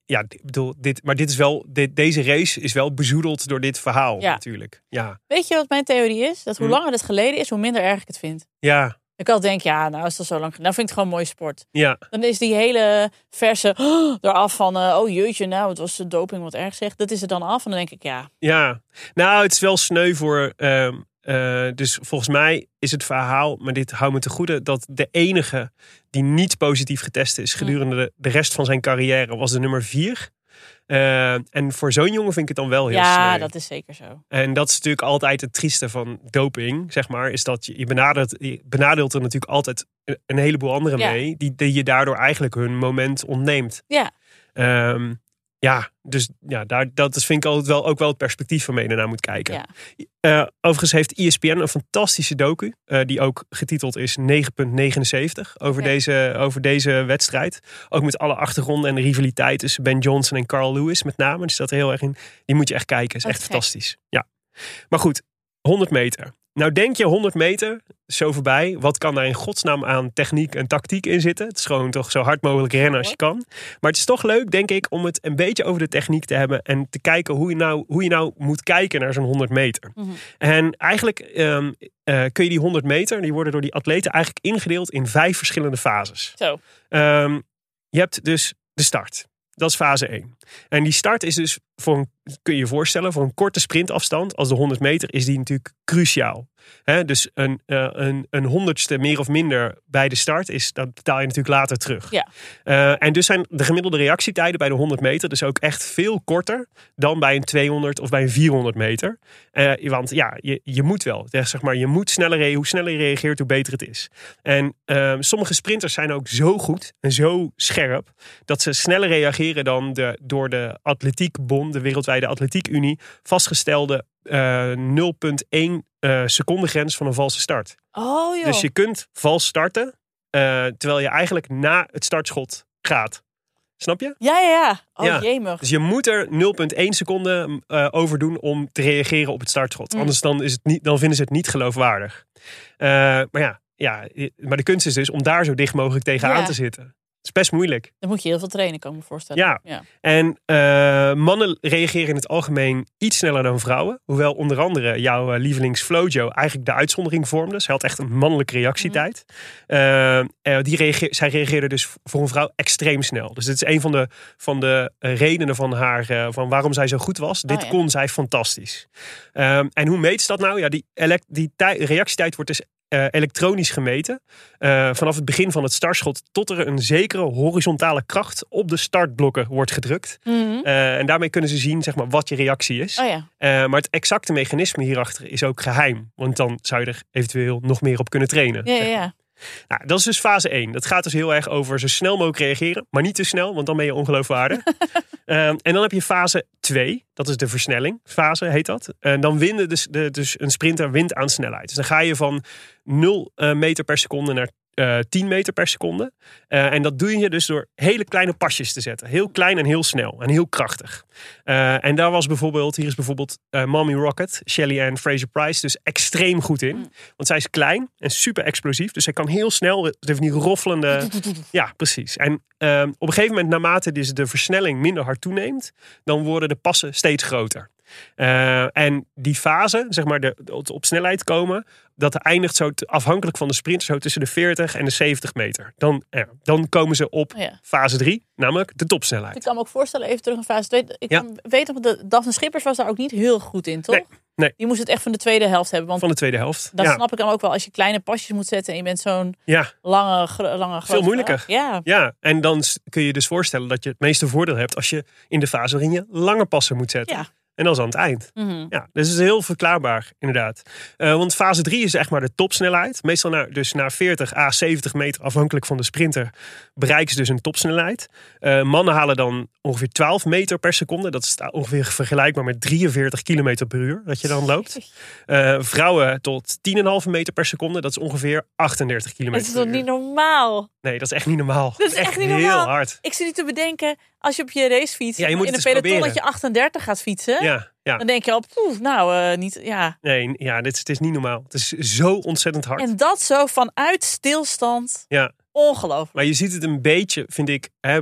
ja, ik bedoel, dit, maar dit is wel, dit, deze race is wel bezoedeld door dit verhaal Ja. natuurlijk. Ja, weet je wat mijn theorie is? Dat hoe Hm. langer het geleden is, hoe minder erg ik het vind. ja, Ik al denk, ja, nou is dat zo lang. Nou vind ik het gewoon mooi sport. ja. Dan is die hele verse eraf van, eh, oh jeetje, nou het was de doping wat erg zegt. Dat is er dan af. En dan denk ik, ja, Ja, nou, het is wel sneu voor. ehm, eh, dus volgens mij is het verhaal, maar dit houdt me te goede, dat de enige die niet positief getest is gedurende de, de rest van zijn carrière was de nummer vier. Eh, en voor zo'n jongen vind ik het dan wel heel Ja, sneu. dat is zeker zo. En dat is natuurlijk altijd het trieste van doping, zeg maar. Is dat je, je, benadert, je benadeelt er natuurlijk altijd een, een heleboel anderen Ja. mee. Die, die je daardoor eigenlijk hun moment ontneemt. Ja. Ehm, ja, dus ja, daar, dat vind ik altijd wel, ook wel het perspectief waarmee je ernaar moet kijken. Ja. Eh, overigens heeft ESPN een fantastische docu. eh, die ook getiteld is 9.79 over, deze, over deze wedstrijd. Ook met alle achtergronden en de rivaliteit tussen Ben Johnson en Carl Lewis met name. Die staat er heel erg in. Die moet je echt kijken. Is echt fantastisch. Ja. Maar goed, 100 meter. Nou denk je 100 meter, zo voorbij. Wat kan daar in godsnaam aan techniek en tactiek in zitten? Het is gewoon toch zo hard mogelijk rennen als je kan. Maar het is toch leuk, denk ik, om het een beetje over de techniek te hebben. En te kijken hoe je nou, hoe je nou moet kijken naar zo'n 100 meter. Mhm. En eigenlijk ehm, eh, kun je die 100 meter, die worden door die atleten eigenlijk ingedeeld in vijf verschillende fases. Zo. Ehm, je hebt dus de start. Dat is fase 1. En die start is dus voor een, kun je je voorstellen, voor een korte sprintafstand als de 100 meter is die natuurlijk cruciaal. Dus een, eh, een, een honderdste meer of minder bij de start is, dat betaal je natuurlijk later terug. Ja. Eh, en dus zijn de gemiddelde reactietijden bij de 100 meter dus ook echt veel korter dan bij een 200 of bij een 400 meter. Eh, want ja, je, je moet wel. Zeg maar, je moet sneller Hoe sneller je reageert, hoe beter het is. En eh, sommige sprinters zijn ook zo goed en zo scherp dat ze sneller reageren dan de door de Atletiekbond, de Wereldwijde Atletiekunie, vastgestelde eh 0,1 eh seconde grens van een valse start. Oh joh. Dus je kunt vals starten, eh, terwijl je eigenlijk na het startschot gaat. Snap je? Ja, ja, ja. Oh Ja. jemig. Dus je moet er 0,1 seconde eh, over doen om te reageren op het startschot. Mm. Anders dan, is het niet, dan vinden ze het niet geloofwaardig. Eh, maar ja, ja, maar de kunst is dus om daar zo dicht mogelijk tegenaan Ja. te zitten. Het is best moeilijk. Dan moet je heel veel trainen, kan ik me voorstellen. Ja. ja. En eh, mannen reageren in het algemeen iets sneller dan vrouwen. Hoewel onder andere jouw eh, lievelings Flojo eigenlijk de uitzondering vormde. Ze had echt een mannelijke reactietijd. Eh, die reageer, zij reageerde dus voor een vrouw extreem snel. Dus dit is een van de, van de redenen van haar, van waarom zij zo goed was. Dit Oh ja. kon zij fantastisch. Ehm, en hoe meet ze dat nou? Ja, die, die tij- reactietijd wordt dus eh, elektronisch gemeten. Eh, vanaf het begin van het startschot tot er een zekere horizontale kracht op de startblokken wordt gedrukt. Mhm. Eh, en daarmee kunnen ze zien zeg maar, wat je reactie is. Oh ja. Maar het exacte mechanisme hierachter is ook geheim. Want dan zou je er eventueel nog meer op kunnen trainen. Ja, ja, zeg maar. ja. Nou, dat is dus fase 1. Dat gaat dus heel erg over zo snel mogelijk reageren. Maar niet te snel, want dan ben je ongeloofwaardig. Ehm, en dan heb je fase 2. Dat is de versnelling fase, heet dat. En dan wint dus, de, dus een sprinter wint aan snelheid. Dus dan ga je van 0 eh, meter per seconde naar eh 10 meter per seconde. Eh, en dat doe je dus door hele kleine pasjes te zetten. Heel klein en heel snel en heel krachtig. Eh, en daar was bijvoorbeeld, hier is bijvoorbeeld eh, Mommy Rocket, Shelly Ann Fraser Price, dus extreem goed in. Want zij is klein en super explosief. Dus zij kan heel snel, het heeft die roffelende. Ja, precies. En ehm, op een gegeven moment, naarmate dus de versnelling minder hard toeneemt, dan worden de passen steeds groter. Eh, en die fase, zeg maar, de, de- op snelheid komen, dat eindigt zo te- afhankelijk van de sprint zo tussen de 40 en de 70 meter. Dan, ja, dan komen ze op ja. fase 3, namelijk de topsnelheid. Ik kan me ook voorstellen, even terug naar fase 2. Ik Ja. kan- weet nog, de Daphne Schippers was daar ook niet heel goed in, toch? Nee, nee. Die moest het echt van de tweede helft hebben. Want Van de tweede helft. dat ja. snap ik dan ook wel. Als je kleine pasjes moet zetten en je bent zo'n ja, lange, lange grote veel moeilijker. Ja. Ja, en dan kun je dus voorstellen dat je het meeste voordeel hebt als je in de fase waarin je lange passen moet zetten. Ja. En dat is aan het eind. Mhm. Ja, dus het is heel verklaarbaar, inderdaad. Eh, want fase 3 is echt maar de topsnelheid. Meestal naar, dus na 40 à 70 meter, afhankelijk van de sprinter, bereiken ze dus een topsnelheid. Eh, mannen halen dan ongeveer 12 meter per seconde. Dat is ongeveer vergelijkbaar met 43 kilometer per uur dat je dan loopt. Eh, vrouwen tot 10,5 meter per seconde. Dat is ongeveer 38 Het kilometer is per toch uur. niet normaal? Nee, dat is echt niet normaal. Dat is echt niet heel normaal. hard. Ik zit nu te bedenken, als je op je racefiets Ja, je in een pelotonnetje proberen. 38 gaat fietsen, Ja, ja. dan denk je al, poeh, nou, eh, niet, ja. Nee, ja, dit is, het is niet normaal. Het is zo ontzettend hard. En dat zo vanuit stilstand, Ja. ongelooflijk. Maar je ziet het een beetje, vind ik, hè,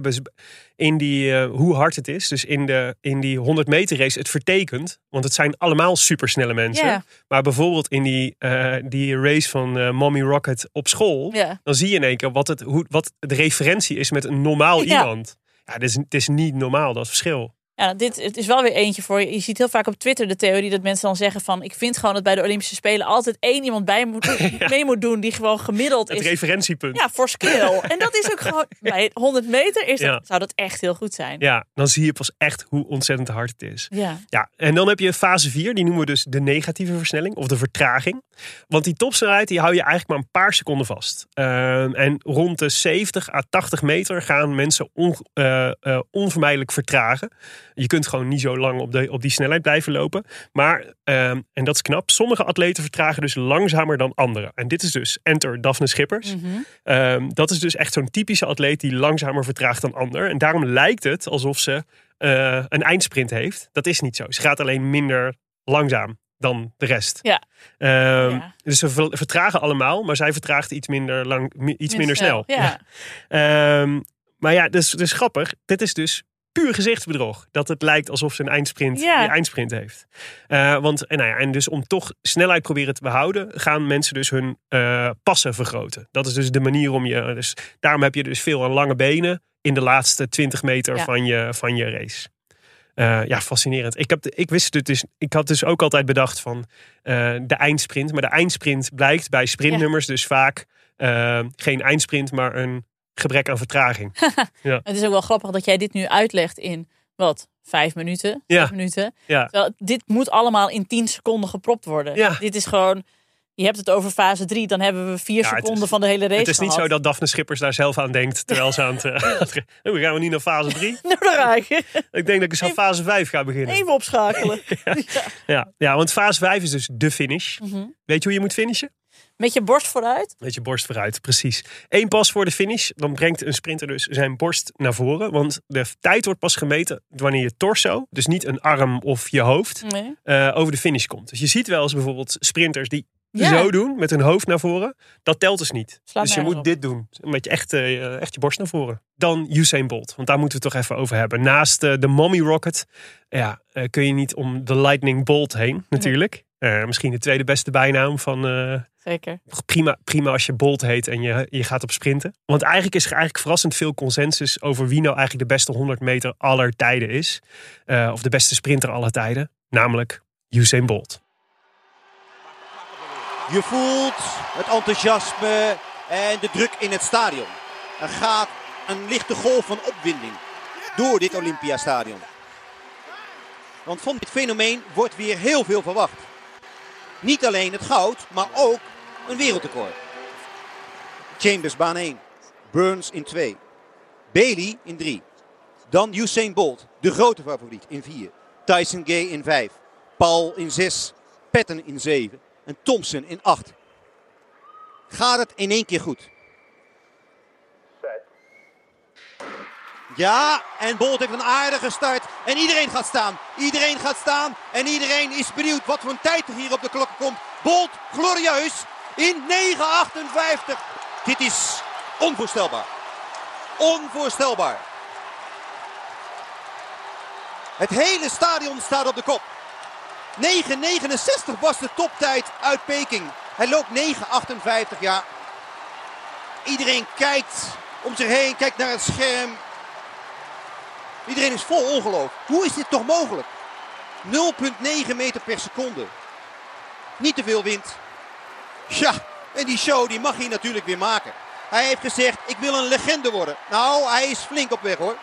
in die, eh, hoe hard het is. Dus in, de, in die 100 meter race, het vertekent. Want het zijn allemaal supersnelle mensen. Maar bijvoorbeeld in die, eh, die race van Mommy Rocket op school. Dan zie je in één keer wat, het, hoe, wat de referentie is met een normaal Ja. iemand. Ja, het is, het is niet normaal, dat verschil. Ja, dit het is wel weer eentje voor je. Je ziet heel vaak op Twitter de theorie dat mensen dan zeggen van... ik vind gewoon dat bij de Olympische Spelen altijd één iemand bij moet, mee moet doen... die gewoon gemiddeld Het is. referentiepunt. Ja, voor skill. en dat is ook gewoon... Bij 100 meter is dat, Ja. zou dat echt heel goed zijn. Ja, dan zie je pas echt hoe ontzettend hard het is. Ja. Ja, en dan heb je fase 4, die noemen we dus de negatieve versnelling of de vertraging. Want die topsnelheid die hou je eigenlijk maar een paar seconden vast. Ehm, en rond de 70 à 80 meter gaan mensen on, eh, eh, onvermijdelijk vertragen. Je kunt gewoon niet zo lang op, de, op die snelheid blijven lopen. Maar, ehm, en dat is knap, sommige atleten vertragen dus langzamer dan anderen. En dit is dus enter Daphne Schippers. Mhm. Ehm, dat is dus echt zo'n typische atleet die langzamer vertraagt dan ander. En daarom lijkt het alsof ze eh, een eindsprint heeft. Dat is niet zo. Ze gaat alleen minder langzaam dan de rest. Ja. Ehm, Ja. Dus ze ver- vertragen allemaal, maar zij vertraagt iets minder, lang, iets minder snel. Ja. Maar ja, dus, dus grappig. Dit is dus puur gezichtsbedrog. Dat het lijkt alsof ze een eindsprint, Ja. eindsprint heeft. Eh, want, en, nou ja, en dus om toch snelheid proberen te behouden, gaan mensen dus hun eh, passen vergroten. Dat is dus de manier om je. Dus daarom heb je dus veel aan lange benen in de laatste 20 meter Ja. van, je, van je race. Eh, ja, fascinerend. Ik, heb, ik wist het dus. Ik had dus ook altijd bedacht van eh, de eindsprint. Maar de eindsprint blijkt bij sprintnummers dus vaak eh, geen eindsprint, maar een gebrek aan vertraging. Het is ook wel grappig dat jij dit nu uitlegt in, wat, vijf minuten? Ja. Minuten? Ja. Terwijl dit moet allemaal in 10 seconden gepropt worden. Ja. Dit is gewoon, je hebt het over fase 3, dan hebben we vier Ja, seconden is- van de hele race Het is niet zo dat Daphne Schippers daar zelf aan denkt terwijl ze aan het. Uh, oh, gaan we nu naar fase 3? Nou, daar ga ik. Ik denk dat ik eens aan fase 5 ga beginnen. Even opschakelen. Ja, ja, want fase 5 is dus de finish. Mhm. Weet je hoe je moet finishen? Met je borst vooruit. Met je borst vooruit, precies. Eén pas voor de finish, dan brengt een sprinter dus zijn borst naar voren. Want de tijd wordt pas gemeten wanneer je torso, dus niet een arm of je hoofd, Nee. eh, over de finish komt. Dus je ziet wel eens bijvoorbeeld sprinters die Ja. zo doen, met hun hoofd naar voren. Dat telt dus niet. Slaat dus je moet op. dit doen, met je echt, eh, echt je borst naar voren. Dan Usain Bolt, want daar moeten we het toch even over hebben. Naast eh, de Mommy Rocket ja, kun je niet om de Lightning Bolt heen, natuurlijk. Misschien de tweede beste bijnaam van... Zeker. prima, prima als je Bolt heet en je, je gaat op sprinten. Want eigenlijk is er eigenlijk verrassend veel consensus over wie nou eigenlijk de beste 100 meter aller tijden is. Eh, of de beste sprinter aller tijden. Namelijk Usain Bolt. Je voelt het enthousiasme en de druk in het stadion. Er gaat een lichte golf van opwinding door dit Olympiastadion. Want van dit fenomeen wordt weer heel veel verwacht. Niet alleen het goud, maar ook een wereldrecord. Chambers baan 1, Burns in 2, Bailey in 3. Dan Usain Bolt, de grote favoriet in 4. Tyson Gay in 5, Paul in 6, Patton in 7 en Thompson in 8. Gaat het in één keer goed? Ja, en Bolt heeft een aardige start. En iedereen gaat staan. Iedereen gaat staan. En iedereen is benieuwd wat voor een tijd er hier op de klok komt. Bolt, glorieus, in 9.58. Dit is onvoorstelbaar. Onvoorstelbaar. Het hele stadion staat op de kop. 9.69 was de toptijd uit Peking. Hij loopt 9.58, ja. Iedereen kijkt om zich heen, kijkt naar het scherm. Iedereen is vol ongeloof. Hoe is dit toch mogelijk? 0,9 meter per seconde. Niet te veel wind. Ja, en die show die mag hij natuurlijk weer maken. Hij heeft gezegd, ik wil een legende worden. Nou, hij is flink op weg hoor.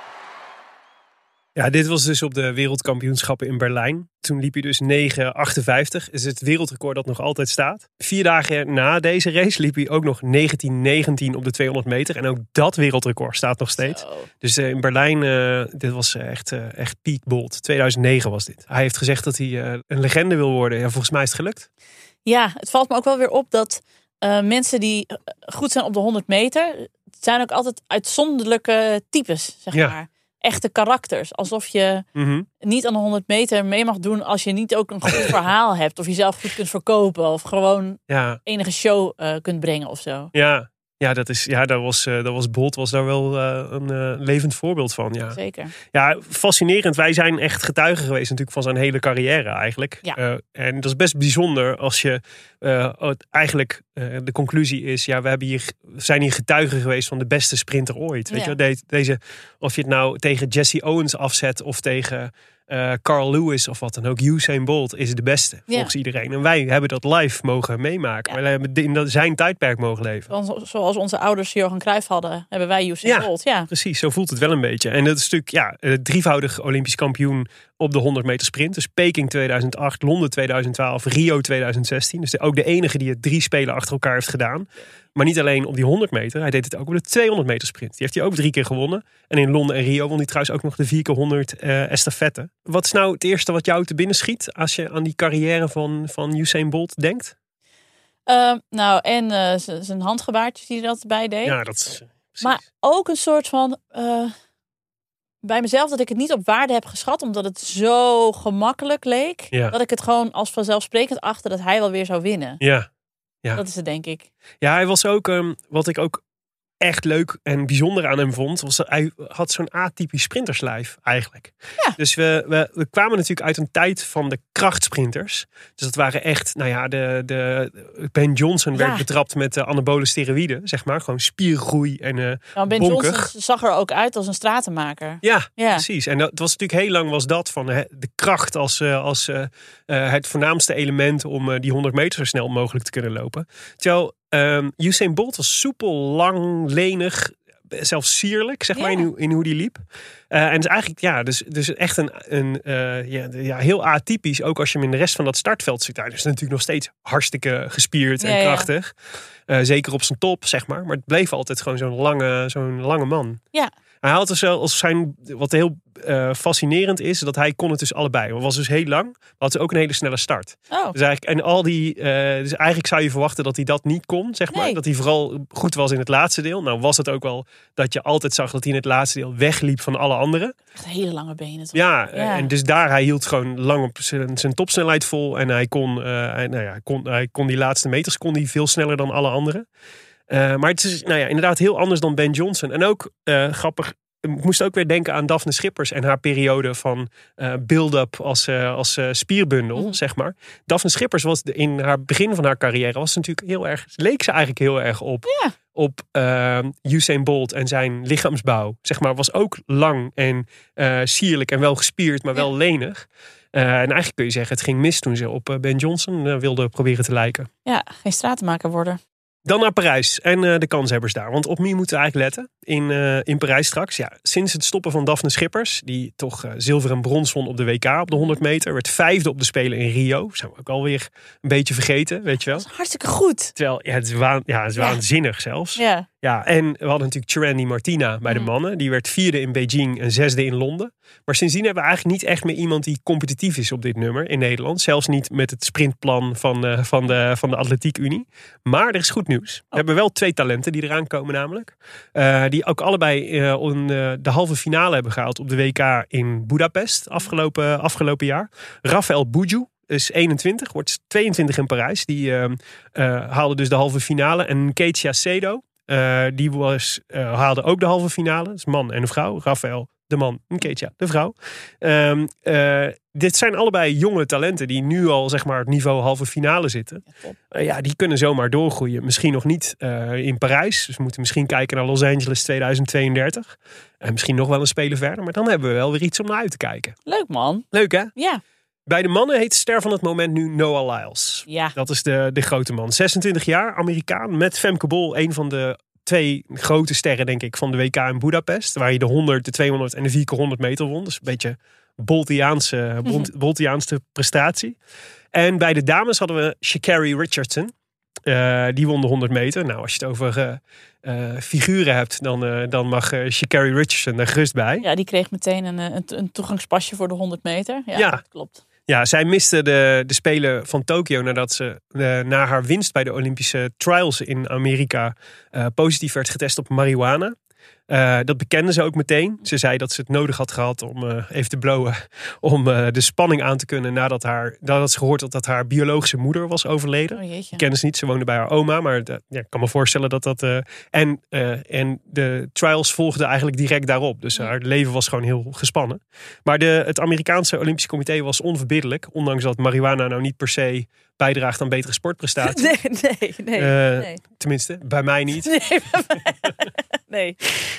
Ja, dit was dus op de wereldkampioenschappen in Berlijn. Toen liep hij dus 9.58. Is het wereldrecord dat nog altijd staat. Vier dagen na deze race liep hij ook nog 19.19 op de 200 meter. En ook dat wereldrecord staat nog steeds. Zo. Dus eh, in Berlijn, eh, dit was eh, echt, eh, echt Piet Bolt. 2009 was dit. Hij heeft gezegd dat hij een legende wil worden. Ja, volgens mij is het gelukt. Ja, het valt me ook wel weer op dat mensen die goed zijn op de 100 meter, het zijn ook altijd uitzonderlijke types, zeg Ja. maar. Echte karakters. Alsof je Mhm. niet aan de 100 meter mee mag doen als je niet ook een goed verhaal hebt. Of jezelf goed kunt verkopen. Of gewoon Ja, enige show eh, kunt brengen of zo. ja. Ja, dat, is, ja dat, was, eh, dat was Bolt was daar wel eh, een eh, levend voorbeeld van. Ja. Zeker. ja, fascinerend. Wij zijn echt getuigen geweest natuurlijk van zijn hele carrière eigenlijk. Ja. En dat is best bijzonder als je het- eigenlijk de conclusie is... ja, we, hebben hier, zijn hier getuigen geweest van de beste sprinter ooit. Weet Ja. je? De- deze, of je het nou tegen Jesse Owens afzet of tegen eh, Carl Lewis of wat dan ook. Usain Bolt is de beste Ja. volgens iedereen. En wij hebben dat live mogen meemaken. Ja. Wij hebben in dat- zijn tijdperk mogen leven. Zoals onze ouders Johan Cruijff hadden, hebben wij Usain Ja. Bolt. Ja. Precies, zo voelt het wel een beetje. En dat is natuurlijk ja, eh, drievoudig Olympisch kampioen op de 100 meter sprint. Dus Peking 2008, Londen 2012, Rio 2016. Dus de- ook de enige die het drie spelen achter elkaar heeft gedaan. Maar niet alleen op die 100 meter, hij deed het ook op de 200 meter sprint. Die heeft hij ook drie keer gewonnen. En in Londen en Rio won hij trouwens ook nog de 4 keer 100 eh estafette. Wat is nou het eerste wat jou te binnen schiet als je aan die carrière van, van Usain Bolt denkt? Ehm, nou, en eh, zijn handgebaartjes die hij altijd bij deed. Ja, dat is precies. maar ook een soort van... eh, bij mezelf dat ik het niet op waarde heb geschat. Omdat het zo gemakkelijk leek. Ja. Dat ik het gewoon als vanzelfsprekend achter dat hij wel weer zou winnen. Ja. Ja. Dat is het denk ik. Ja, hij was ook, ehm, wat ik ook echt leuk en bijzonder aan hem vond, was dat hij had zo'n atypisch sprinterslijf eigenlijk. Ja. Dus we, we, we kwamen natuurlijk uit een tijd van de krachtsprinters. Dus dat waren echt, nou ja, de, de, Ben Johnson werd Ja. betrapt met de anabole steroïden, zeg maar. Gewoon spiergroei en eh Nou, ben bonkig. Johnson zag er ook uit als een stratenmaker. Ja, Ja. precies. En dat was natuurlijk heel lang was dat van hè, de kracht als, eh, als eh, eh, het voornaamste element om eh, die 100 meter zo snel mogelijk te kunnen lopen. Terwijl ehm Usain Bolt was soepel, lang, lenig, zelfs sierlijk, zeg maar, in, hoe- in hoe die liep. Eh, en is eigenlijk, ja, dus, dus echt een, een eh, ja, ja, heel atypisch. Ook als je hem in de rest van dat startveld ziet. Hij is natuurlijk nog steeds hartstikke gespierd en Ja, ja. krachtig. Eh, zeker op zijn top, zeg maar. Maar het bleef altijd gewoon zo'n lange, zo'n lange man. Ja. Hij had dus als zijn, wat heel eh, fascinerend is, dat hij kon het dus allebei. Hij was dus heel lang, maar had ook een hele snelle start. Oh, Dus eigenlijk, en al die, eh, dus eigenlijk zou je verwachten dat hij dat niet kon, zeg maar. Nee. Dat hij vooral goed was in het laatste deel. Nou was het ook wel dat je altijd zag dat hij in het laatste deel wegliep van alle anderen. echt hele lange benen. toch? Ja, Ja. en dus daar, hij hield gewoon lang op zijn, zijn topsnelheid vol. En hij kon, eh, hij, nou ja, hij kon, hij kon die laatste meters kon hij veel sneller dan alle anderen. Eh, maar het is nou ja, inderdaad heel anders dan Ben Johnson. En ook eh, grappig, ik moest ook weer denken aan Daphne Schippers en haar periode van eh, build-up als, als spierbundel, Mhm. zeg maar. Daphne Schippers was de- in haar begin van haar carrière was natuurlijk heel erg, leek ze eigenlijk heel erg op, op eh, Usain Bolt en zijn lichaamsbouw. Zeg maar, was ook lang en sierlijk en wel gespierd, maar wel lenig. En eigenlijk kun je zeggen, het ging mis toen ze op Ben Johnson wilde proberen te lijken. Ja, geen stratenmaker worden. Dan naar Parijs en eh, de kanshebbers daar. Want op wie moeten we eigenlijk letten in, eh, in Parijs straks? Ja, sinds het stoppen van Daphne Schippers, die toch eh, zilver en brons won op de WK op de 100 meter, werd vijfde op de Spelen in Rio. Zijn we ook alweer een beetje vergeten, weet je wel. Dat is hartstikke goed. Terwijl, ja, het is, waan, ja, het is Ja. waanzinnig zelfs. Ja, Ja, en we hadden natuurlijk Trendy Martina bij de Mm. mannen. Die werd vierde in Beijing en zesde in Londen. Maar sindsdien hebben we eigenlijk niet echt meer iemand die competitief is op dit nummer in Nederland. Zelfs niet met het sprintplan van, van, de, van de Atletiek Unie. Maar er is goed nieuws. We hebben wel twee talenten die eraan komen namelijk. Eh, die ook allebei eh, eh, de halve finale hebben gehaald op de WK in Budapest afgelopen, afgelopen jaar. Rafael Boudjou is 21, wordt 22 in Parijs. Die eh, eh, haalde dus de halve finale. En Ketia Sedo, die was, haalde ook de halve finale. Dus man en een vrouw. Rafael, de man. En Ketia, de vrouw. Ehm, eh, dit zijn allebei jonge talenten die nu al zeg maar het niveau halve finale zitten. top. Eh, ja, die kunnen zomaar doorgroeien. Misschien nog niet eh, in Parijs. Dus we moeten misschien kijken naar Los Angeles 2032. En misschien nog wel een spelen verder. Maar dan hebben we wel weer iets om naar uit te kijken. leuk man. Leuk hè? Ja, Bij de mannen heet ster van het moment nu Noah Lyles. ja. Dat is de, de grote man. 26 jaar, Amerikaan. Met Femke Bol, een van de twee grote sterren, denk ik, van de WK in Budapest. Waar je de 100, de 200 en de 400 meter won. Dus een beetje Boltiaanse, Bolt- Boltiaanse prestatie. En bij de dames hadden we Sha'Carri Richardson. Eh, die won de 100 meter. Nou, als je het over eh, eh, figuren hebt, dan, eh, dan mag Sha'Carri Richardson daar gerust bij. ja, die kreeg meteen een, eh, een, een toegangspasje voor de 100 meter. Ja, Ja. dat klopt. Ja, zij miste de, de Spelen van Tokio nadat ze eh, na haar winst bij de Olympische trials in Amerika eh, positief werd getest op marihuana. Eh, dat bekende ze ook meteen. Ze zei dat ze het nodig had gehad om eh, even te blowen. Om eh, de spanning aan te kunnen nadat, haar, nadat ze gehoord had dat haar biologische moeder was overleden. Oh kende ze niet, ze woonde bij haar oma. Maar de- ja, ik kan me voorstellen dat dat... en, en de trials volgden eigenlijk direct daarop. Dus haar leven was gewoon heel gespannen. Maar de, het Amerikaanse Olympisch Comité was onverbiddelijk. Ondanks dat marihuana nou niet per se bijdraagt aan betere sportprestaties. Nee, nee, nee. Nee. Tenminste, bij mij niet. Nee, nee.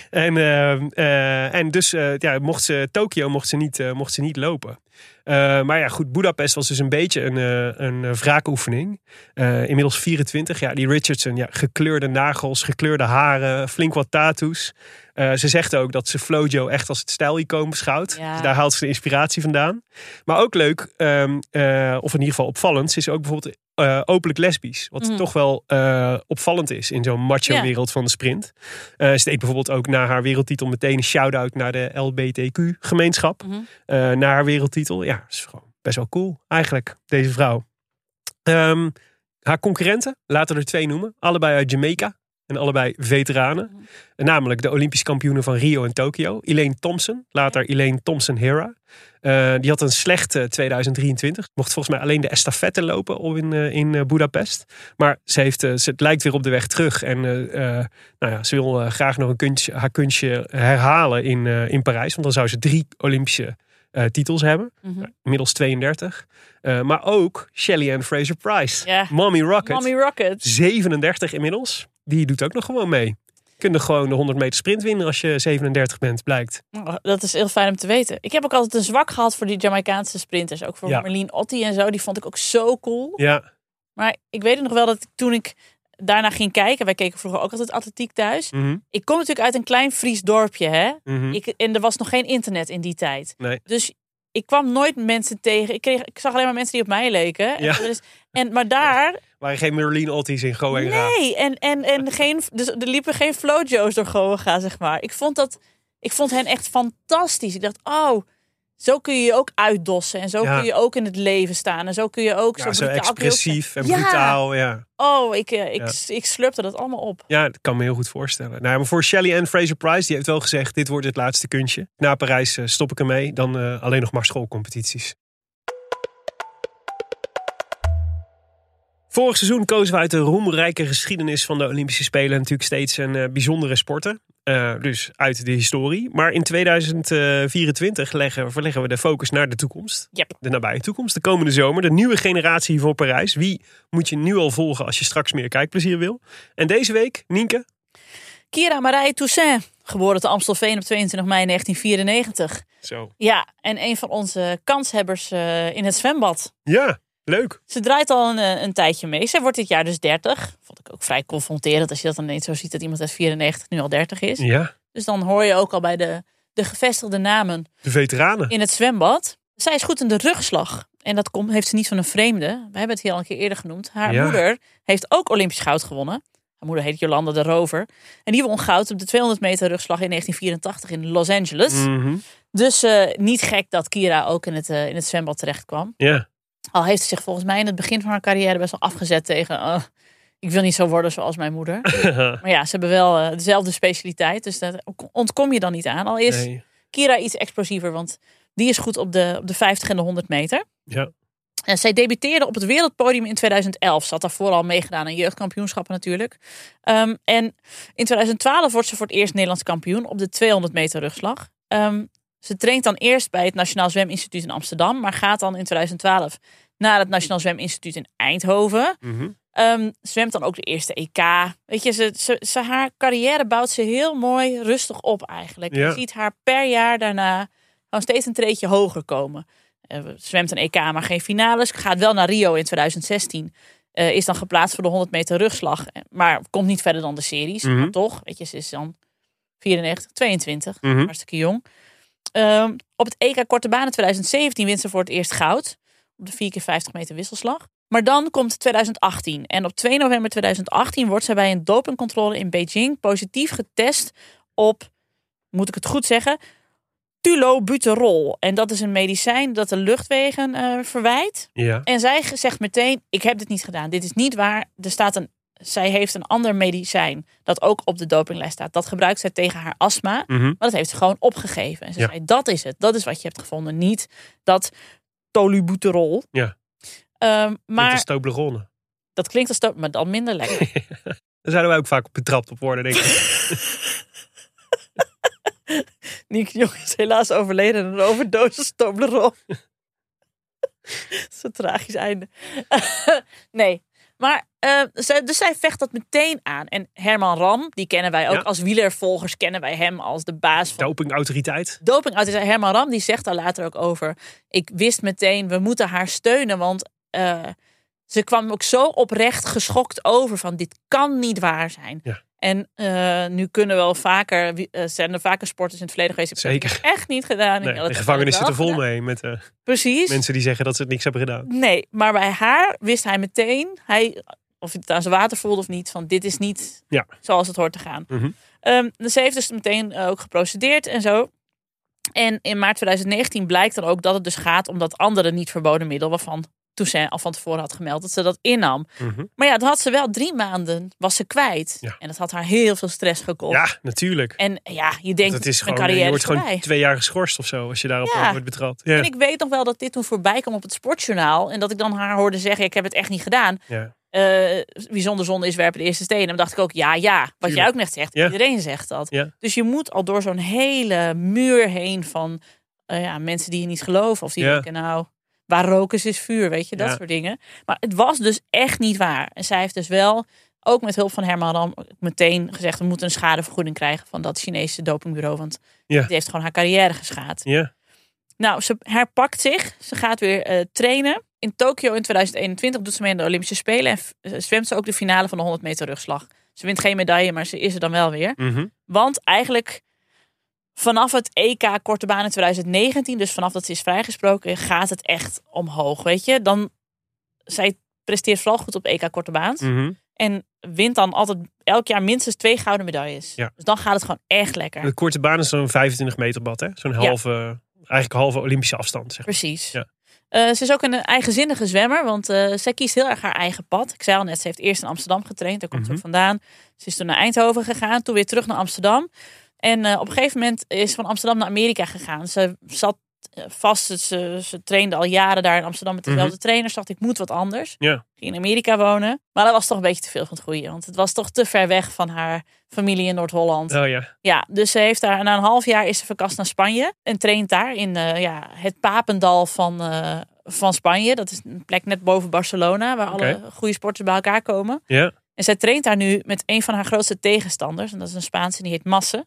En, ehm, eh, en dus eh, ja, mocht ze, Tokio mocht ze niet, eh, mocht ze niet lopen. Eh, maar ja, goed, Budapest was dus een beetje een, eh, een eh, wraakoefening. Inmiddels 24. Ja, die Richardson, ja, gekleurde nagels, gekleurde haren, flink wat tattoos. Ze zegt ook dat ze Flojo echt als het stijlicoon beschouwt. Ja. Dus daar haalt ze de inspiratie vandaan. Maar ook leuk, ehm, eh, of in ieder geval opvallend, ze is ook bijvoorbeeld openlijk lesbisch. Wat Mhm. toch wel opvallend is in zo'n macho-wereld van de sprint. Ze deed bijvoorbeeld ook na haar wereldtitel meteen een shout-out naar de LBTQ-gemeenschap. Mhm. Na haar wereldtitel. Ja, is gewoon best wel cool eigenlijk, deze vrouw. Ehm, haar concurrenten, laten we er twee noemen. Allebei uit Jamaica en allebei veteranen. Mhm. En Namelijk de Olympisch kampioenen van Rio en Tokio. Elaine Thompson, later Elaine Thompson-Hera. Eh, die had een slecht eh, 2023. Mocht volgens mij alleen de estafette lopen op in, eh, in eh, Budapest. Maar ze, heeft, ze het lijkt weer op de weg terug. En nou ja, ze wil graag nog een kunstje, haar kunstje herhalen in, in Parijs. Want dan zou ze drie Olympische eh, titels hebben. Mhm. Inmiddels 32. Eh, maar ook Shelly Ann Fraser-Price. Ja. Mommy Rocket. Mommy Rocket. 37 inmiddels. Die doet ook nog gewoon mee. Je kunt gewoon de 100 meter sprint winnen als je 37 bent, blijkt. Oh, Dat is heel fijn om te weten. Ik heb ook altijd een zwak gehad voor die Jamaicaanse sprinters. Ook voor Ja. Marlene Otti en zo. Die vond ik ook zo cool. Ja. Maar ik weet nog wel dat ik, toen ik daarna ging kijken. Wij keken vroeger ook altijd atletiek thuis. Mhm. Ik kom natuurlijk uit een klein Fries dorpje. Hè? Mhm. ik, en er was nog geen internet in die tijd. Nee. Dus ik kwam nooit mensen tegen. Ik, kreeg, ik zag alleen maar mensen die op mij leken. En, Ja. is- en, maar daar, Waren geen Merlin Otti's in Go en Ra. nee. En, en, en geen, dus er liepen geen flowjoes door Goa, zeg maar. Ik vond, dat, ik vond hen echt fantastisch. Ik dacht, oh, zo kun je je ook uitdossen. En zo Ja. kun je ook in het leven staan. En zo kun je ook Ja, zo, zo expressief en. Ja. brutaal. Ja. Oh, ik, eh, ik, ik slurpte dat allemaal op. ja, dat kan me heel goed voorstellen. Nou, maar voor Shelly Ann Fraser-Price, die heeft wel gezegd... dit wordt het laatste kunstje. Na Parijs eh, stop ik ermee. Dan eh, alleen nog maar schoolcompetities. Vorig seizoen kozen we uit de roemrijke geschiedenis van de Olympische Spelen natuurlijk steeds een eh, bijzondere sporten. Eh, dus uit de historie. Maar in 2024 leggen, verleggen we de focus naar de toekomst. Yep. De nabije toekomst, de komende zomer. De nieuwe generatie voor Parijs. Wie moet je nu al volgen als je straks meer kijkplezier wil? En deze week, Nienke, Kira Marije Toussaint, geboren te Amstelveen op 22 mei 1994. Zo. Ja, en een van onze kanshebbers eh, in het zwembad. Ja, leuk. Ze draait al een, eh, een tijdje mee. Zij wordt dit jaar dus 30. Vond ik ook vrij confronterend als je dat dan ineens zo ziet dat iemand uit 94 nu al 30 is. Ja, Dus dan hoor je ook al bij de, de gevestigde namen de veteranen. in het zwembad. Zij is goed in de rugslag. En dat komt, heeft ze niet van een vreemde. We hebben het hier al een keer eerder genoemd. Haar Ja. moeder heeft ook Olympisch goud gewonnen. Haar moeder heet Jolanda de Rover. En die won goud op de 200 meter rugslag in 1984 in Los Angeles. Mhm. Dus eh, niet gek dat Kira ook in het, eh, in het zwembad terecht kwam. Ja, Al heeft ze zich volgens mij in het begin van haar carrière best wel afgezet tegen... "Oh, ik wil niet zo worden zoals mijn moeder. maar ja, ze hebben wel eh, dezelfde specialiteit. Dus daar ontkom je dan niet aan. Al is nee. Kira iets explosiever. Want die is goed op de, op de 50 en de 100 meter. Ja. En zij debuteerde op het wereldpodium in 2011. Ze had daarvoor al meegedaan aan jeugdkampioenschappen natuurlijk. Ehm, en in 2012 wordt ze voor het eerst Nederlands kampioen op de 200 meter rugslag. Ehm, ze traint dan eerst bij het Nationaal Zweminstituut in Amsterdam. Maar gaat dan in 2012 naar het Nationaal Zweminstituut in Eindhoven. Mhm. Ehm, zwemt dan ook de eerste EK. Weet je, ze, ze, ze, haar carrière bouwt ze heel mooi rustig op eigenlijk. Ja. Je ziet haar per jaar daarna gewoon steeds een treedje hoger komen. Eh, zwemt een EK, maar geen finales. Gaat wel naar Rio in 2016. Eh, is dan geplaatst voor de 100 meter rugslag. Eh, Maar komt niet verder dan de series. Mhm. Maar toch, weet je, ze is dan 94, 22. Mhm. Hartstikke jong. Ehm, op het EK Korte Baan in 2017 wint ze voor het eerst goud. Op de 4 keer 50 meter wisselslag. Maar dan komt 2018. En op 2 november 2018 wordt zij bij een dopingcontrole in Beijing positief getest op, moet ik het goed zeggen, tulobuterol. En dat is een medicijn dat de luchtwegen eh, verwijt. Ja. En zij zegt meteen, ik heb dit niet gedaan. Dit is niet waar. Er staat een zij heeft een ander medicijn dat ook op de dopinglijst staat. Dat gebruikt zij tegen haar astma. Mhm. Maar dat heeft ze gewoon opgegeven. En ze Ja. zei, dat is het. Dat is wat je hebt gevonden. Niet dat tolubuterol. Ja. Met maar Toblerone. dat klinkt als to- maar dan minder lekker. Daar zouden wij ook vaak betrapt op worden, denk ik. Nick de Jong is helaas overleden aan een overdosis Toblerone. Dat is een tragisch einde. nee, maar eh, zij, dus zij vecht dat meteen aan. En Herman Ram, die kennen wij ook Ja. als wielervolgers, kennen wij hem als de baas van Dopingautoriteit. dopingautoriteit. Herman Ram die zegt daar later ook over. Ik wist meteen, we moeten haar steunen, want eh, ze kwam ook zo oprecht geschokt over van dit kan niet waar zijn. Ja. En eh, nu kunnen wel vaker, eh, zijn er vaker sporters in het verleden geweest. die Zeker. Echt niet gedaan. Nee, de gevangenis zit er vol gedaan. mee met eh, Precies. mensen die zeggen dat ze het niks hebben gedaan. Nee, maar bij haar wist hij meteen, hij, of hij het aan zijn water voelde of niet, van dit is niet Ja. zoals het hoort te gaan. Mhm. Ehm, dus ze heeft dus meteen ook geprocedeerd en zo. En in maart 2019 blijkt dan ook dat het dus gaat om dat andere niet verboden middel, waarvan Toussaint al van tevoren had gemeld dat ze dat innam. Mhm. Maar ja, dan had ze wel drie maanden, was ze kwijt. Ja. En dat had haar heel veel stress gekost. Ja, natuurlijk. En ja, je denkt, Dat is gewoon, carrière je wordt gewoon twee jaar geschorst of zo als je daarop Ja. eh, wordt betrapt. Ja. En ik weet nog wel dat dit toen voorbij kwam op het sportjournaal. En dat ik dan haar hoorde zeggen, ik heb het echt niet gedaan. Ja. eh wie zonder zonde is, werpen de eerste steen. En dan dacht ik ook, ja, ja. Wat jij ook net zegt. Iedereen zegt dat. Dus je moet al door zo'n hele muur heen van eh, ja, mensen die je niet geloven. Of die denken, nou, waar roken is, is vuur. Weet je, dat Ja. soort dingen. Maar het was dus echt niet waar. En zij heeft dus wel, ook met hulp van Herman Ram, meteen gezegd... we moeten een schadevergoeding krijgen van dat Chinese dopingbureau. Want Ja. die heeft gewoon haar carrière geschaad. Ja. Nou, ze herpakt zich. Ze gaat weer eh, trainen. In Tokio in 2021 doet ze mee aan de Olympische Spelen. En eh, zwemt ze ook de finale van de 100 meter rugslag. Ze wint geen medaille, maar ze is er dan wel weer. Mhm. Want eigenlijk vanaf het EK Korte Baan in 2019, dus vanaf dat ze is vrijgesproken, gaat het echt omhoog. Weet je, dan zij presteert vooral goed op EK Korte Baan. Mhm. En wint dan altijd elk jaar minstens twee gouden medailles. Ja. Dus dan gaat het gewoon echt lekker. De korte baan is zo'n 25 meter bad, hè? Zo'n Ja. halve, eigenlijk halve Olympische afstand. Zeg maar. Precies. Ja. Eh, ze is ook een eigenzinnige zwemmer, want eh, zij kiest heel erg haar eigen pad. Ik zei al net, ze heeft eerst in Amsterdam getraind, daar komt ze Mhm. ook vandaan. Ze is toen naar Eindhoven gegaan, toen weer terug naar Amsterdam. En eh, op een gegeven moment is ze van Amsterdam naar Amerika gegaan. Ze zat eh, vast, ze, ze trainde al jaren daar in Amsterdam met dezelfde Mhm. trainers. Dacht ik moet wat anders. Ja. Ging in Amerika wonen. Maar dat was toch een beetje te veel van het goede, want het was toch te ver weg van haar familie in Noord-Holland. Oh ja. Ja, dus ze heeft daar na een half jaar is ze verkast naar Spanje en traint daar in eh, ja, het Papendal van, van Spanje. Dat is een plek net boven Barcelona, waar alle goede sporters bij elkaar komen. Ja. En zij traint daar nu met een van haar grootste tegenstanders. En dat is een Spaanse, die heet Masse.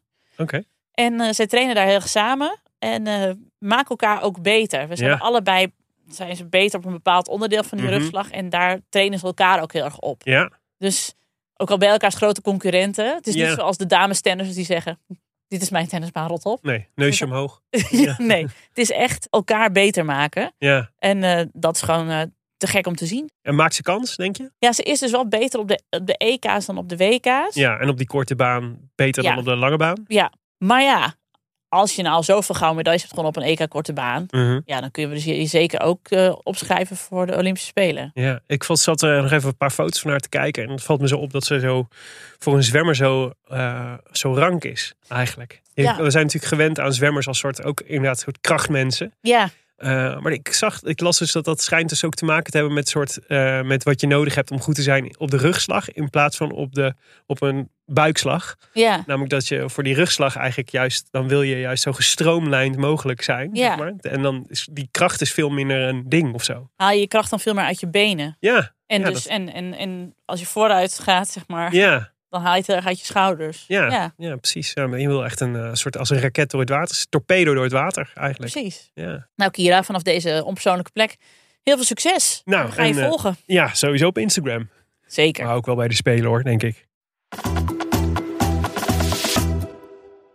En eh, zij trainen daar heel erg samen en eh, maken elkaar ook beter. We zijn Ja. allebei zijn ze beter op een bepaald onderdeel van die Mhm. rugslag. En daar trainen ze elkaar ook heel erg op. Ja. Dus ook al bij elkaars grote concurrenten. Het is Ja. niet zoals de damestenners die zeggen... dit is mijn tennisbaan, rot op. Nee, neusje omhoog. nee, het is echt elkaar beter maken. Ja. En eh, dat is gewoon te gek om te zien. En maakt ze kans, denk je? Ja, ze is dus wel beter op de, op de EK's dan op de WK's. Ja, en op die korte baan beter Ja. dan op de lange baan? Ja, maar ja, als je nou zoveel gouden medailles hebt gewoon op een EK korte baan... Mhm. ja, dan kun je dus je zeker ook eh, opschrijven voor de Olympische Spelen. Ja, ik zat er nog even een paar foto's van haar te kijken. En het valt me zo op dat ze zo voor een zwemmer zo, eh, zo rank is, eigenlijk. Ja. We zijn natuurlijk gewend aan zwemmers als soort, ook inderdaad, soort krachtmensen. Ja, Eh, maar ik zag, ik las dus dat dat schijnt dus ook te maken te hebben met, soort, eh, met wat je nodig hebt om goed te zijn op de rugslag. In plaats van op, de, op een buikslag. ja, Namelijk dat je voor die rugslag eigenlijk juist, dan wil je juist zo gestroomlijnd mogelijk zijn. Ja. Zeg maar. En dan is die kracht is veel minder een ding of zo. haal je je kracht dan veel meer uit je benen. Ja, En, Ja, dus, dat- en, en, en als je vooruit gaat, zeg maar, ja. Dan haal je het heel erg uit je schouders. Ja, ja ja. precies. Ja, je wil echt een eh, soort als een raket door het water. Een torpedo door het water eigenlijk. precies. Ja. Nou, Kira, vanaf deze onpersoonlijke plek, heel veel succes. Nou, gaan je en, eh, volgen. ja, sowieso op Instagram. Zeker. Maar ook wel bij de Spelen hoor, denk ik.